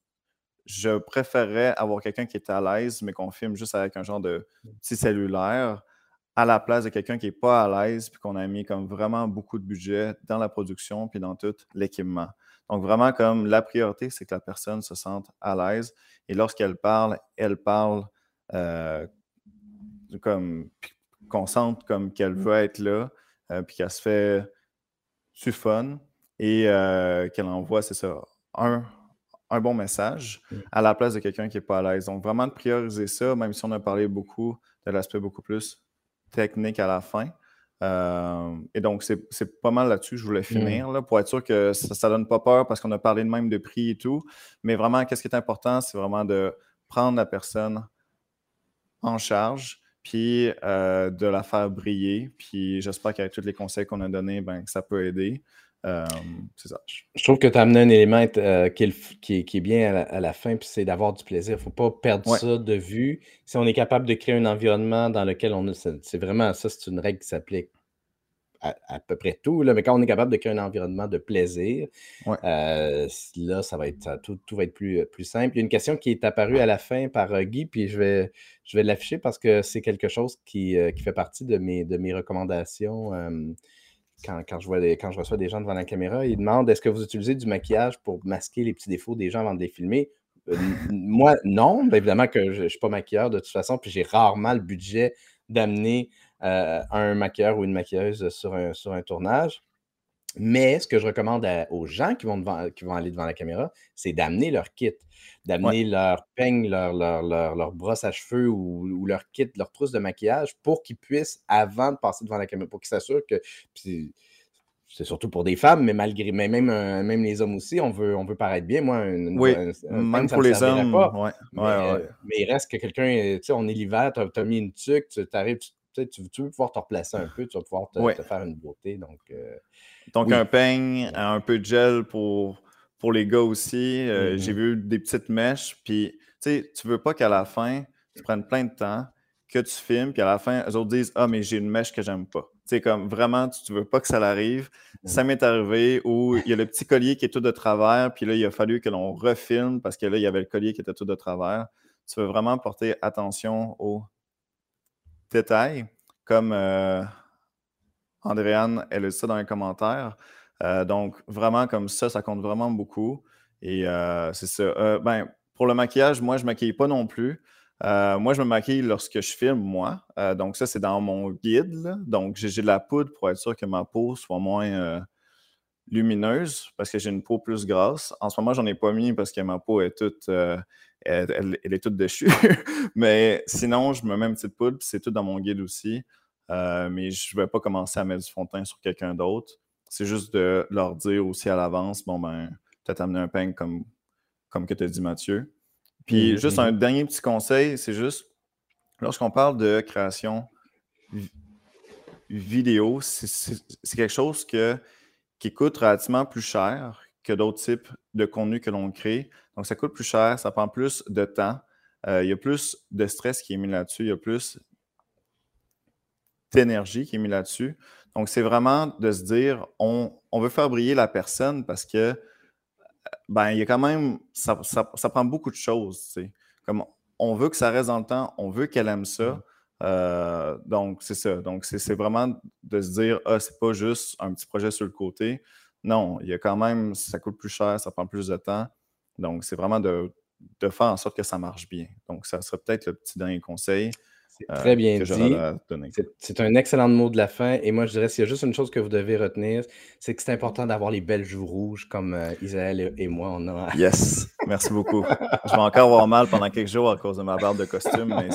je préférerais avoir quelqu'un qui est à l'aise, mais qu'on filme juste avec un genre de petit cellulaire, à la place de quelqu'un qui n'est pas à l'aise, puis qu'on a mis comme vraiment beaucoup de budget dans la production, puis dans tout l'équipement. Donc, vraiment, comme la priorité, c'est que la personne se sente à l'aise. Et lorsqu'elle parle, elle parle euh, comme qu'on sente comme qu'elle veut être là, euh, puis qu'elle se fait du fun et euh, qu'elle envoie, c'est ça, un, un bon message mmh. à la place de quelqu'un qui n'est pas à l'aise. Donc, vraiment de prioriser ça, même si on a parlé beaucoup de l'aspect beaucoup plus technique à la fin. Euh, et donc, c'est pas mal là-dessus que je voulais mmh. finir, là, pour être sûr que ça ne donne pas peur parce qu'on a parlé de même de prix et tout. Mais vraiment, qu'est-ce qui est important, c'est vraiment de prendre la personne en charge, puis euh, de la faire briller. Puis j'espère qu'avec tous les conseils qu'on a donnés, ben, ça peut aider. Euh, c'est ça. Je trouve que tu as amené un élément euh, qui, est, bien à la, fin, puis c'est d'avoir du plaisir. Il ne faut pas perdre ça de vue. Si on est capable de créer un environnement dans lequel on C'est vraiment ça, c'est une règle qui s'applique à, peu près tout. Là, mais quand on est capable de créer un environnement de plaisir, euh, là, ça va être tout, va être plus, plus simple. Il y a une question qui est apparue à la fin par Guy, puis je vais, je vais l'afficher parce que c'est quelque chose qui, qui, fait partie de mes, de mes recommandations quand, je vois quand je reçois des gens devant la caméra, ils demandent est-ce que vous utilisez du maquillage pour masquer les petits défauts des gens avant de les filmer? Euh, Moi, non. Ben, évidemment que je ne suis pas maquilleur de toute façon, puis j'ai rarement le budget d'amener euh, un maquilleur ou une maquilleuse sur un, sur un tournage. Mais ce que je recommande aux gens qui vont, qui vont aller devant la caméra, c'est d'amener leur kit, d'amener leur peigne, leur, leur, brosse à cheveux ou, leur kit, leur trousse de maquillage pour qu'ils puissent, avant de passer devant la caméra, pour qu'ils s'assurent que. C'est surtout pour des femmes, mais malgré mais même, euh, même les hommes aussi, on veut, on veut paraître bien. Moi, oui, même pour les hommes. Ouais, mais, mais, il reste que quelqu'un, tu sais, on est l'hiver, tu as, mis une tuque, tu arrives, tu, tu, veux pouvoir te replacer un peu, tu vas pouvoir te, faire une beauté. Donc, euh, donc, un peigne, un peu de gel pour, pour les gars aussi. Euh, j'ai mm-hmm. vu des petites mèches. Puis, tu sais, tu veux pas qu'à la fin, tu prennes plein de temps, que tu filmes, puis à la fin, eux autres disent Ah, mais j'ai une mèche que j'aime pas. Tu sais, comme vraiment, tu, veux pas que ça l'arrive. Mm-hmm. Ça m'est arrivé où il y a le petit collier qui est tout de travers, puis là, il a fallu que l'on refilme parce que là, il y avait le collier qui était tout de travers. Tu veux vraiment porter attention aux détails, comme. Euh, Andréane, elle a ça dans les commentaires. Euh, donc, vraiment, comme ça, ça compte vraiment beaucoup. Et euh, c'est ça. Ben, pour le maquillage, moi, je ne maquille pas non plus. moi, je me maquille lorsque je filme, moi. donc, ça, c'est dans mon guide. Donc, j'ai de la poudre pour être sûr que ma peau soit moins lumineuse parce que j'ai une peau plus grasse. En ce moment, j'en ai pas mis parce que ma peau est toute elle, est toute déchue. mais sinon, je me mets une petite poudre, puis c'est tout dans mon guide aussi. Euh, mais je ne vais pas commencer à mettre du fond de teint sur quelqu'un d'autre. C'est juste de leur dire aussi à l'avance, bon, ben, peut-être amener un peigne comme, comme que tu as dit, Mathieu. Puis, mmh juste un mmh dernier petit conseil, c'est juste, lorsqu'on parle de création vidéo, c'est quelque chose que, qui coûte relativement plus cher que d'autres types de contenus que l'on crée. Donc, ça coûte plus cher, ça prend plus de temps. Euh, il y a plus de stress qui est mis là-dessus, il y a plus d'énergie qui est mis là-dessus. Donc, c'est vraiment de se dire, on, veut faire briller la personne parce que, ben, il y a quand même, ça, prend beaucoup de choses. Comme on veut que ça reste dans le temps, on veut qu'elle aime ça. Mmh. Euh, donc, c'est ça. Donc, c'est vraiment de se dire, ah, c'est pas juste un petit projet sur le côté. Non, il y a quand même, ça coûte plus cher, ça prend plus de temps. Donc, c'est vraiment de, de faire en sorte que ça marche bien. Donc, ça serait peut-être le petit dernier conseil. C'est très bien dit. C'est un excellent mot de la fin. Et moi, je dirais, s'il y a juste une chose que vous devez retenir, c'est que c'est important d'avoir les belles joues rouges comme euh, Isaël et, moi, on a. Yes, merci beaucoup. je vais encore avoir mal pendant quelques jours à cause de ma barbe de costume, mais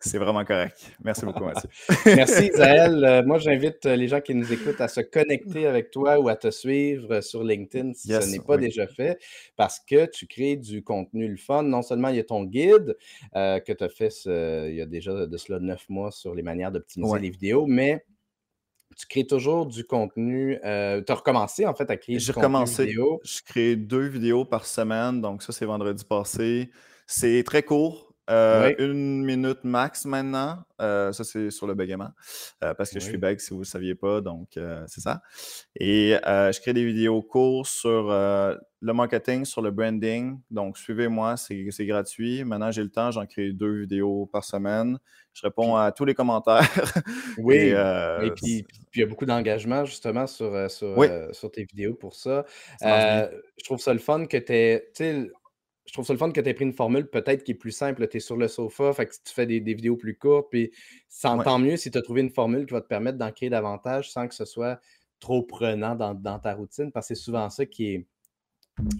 c'est vraiment correct. Merci beaucoup, Mathieu. merci, Isaël. Euh, moi, j'invite euh, les gens qui nous écoutent à se connecter avec toi ou à te suivre sur LinkedIn si ce n'est pas déjà fait, parce que tu crées du contenu le fun. Non seulement il y a ton guide que tu as fait il y a déjà de cela neuf mois sur les manières d'optimiser les vidéos, mais tu crées toujours du contenu. Euh, tu as recommencé en fait à créer du contenu vidéo. Je crée deux vidéos par semaine, donc ça c'est vendredi passé. C'est très court. Euh, une minute max maintenant. Euh, ça, c'est sur le bégaiement. parce que je suis bègue, si vous ne saviez pas. Donc, c'est ça. Et je crée des vidéos courtes sur le marketing, sur le branding. Donc, suivez-moi, c'est gratuit. Maintenant, j'ai le temps, j'en crée deux vidéos par semaine. Je réponds à tous les commentaires. Oui. Et, puis, il y a beaucoup d'engagement justement sur, sur, sur, tes vidéos pour ça. je trouve ça le fun que tu aies je trouve ça le fun que tu aies pris une formule peut-être qui est plus simple. Tu es sur le sofa, fait que tu fais des, vidéos plus courtes, puis ça entend mieux si tu as trouvé une formule qui va te permettre d'en créer davantage sans que ce soit trop prenant dans, ta routine, parce que c'est souvent ça qui est,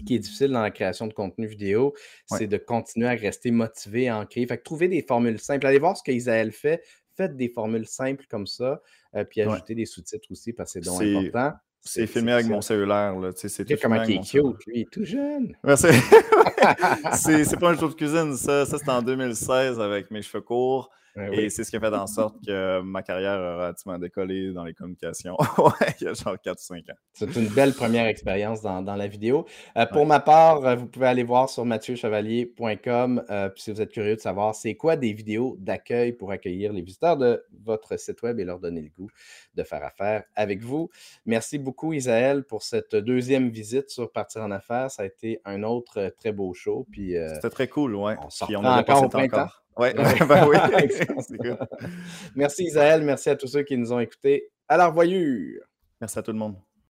qui est difficile dans la création de contenu vidéo, c'est de continuer à rester motivé à en créer. Fait que trouver des formules simples. Allez voir ce qu'Isaël fait. Faites des formules simples comme ça, euh, puis ajoutez des sous-titres aussi parce que c'est donc important. C'est filmé avec mon cellulaire. C'est tout comment il est cute, lui, tout jeune. c'est pas un jour de cuisine, ça. Ça, c'était en 2016 avec mes cheveux courts. Et c'est ce qui a fait en sorte que ma carrière a relativement décollé dans les communications. il y a genre 4 5 ans. C'est une belle première expérience dans, la vidéo. Euh, pour ma part, euh, vous pouvez aller voir sur mathieuchevalier.com euh, si vous êtes curieux de savoir c'est quoi des vidéos d'accueil pour accueillir les visiteurs de votre site web et leur donner le goût de faire affaire avec vous. Merci beaucoup, Isaël, pour cette deuxième visite sur Partir en affaires. Ça a été un autre très beau show. C'était très cool, ouais. On on encore au printemps. Ouais, ben oui. merci Isaël, merci à tous ceux qui nous ont écoutés. À la revoyure. Merci à tout le monde.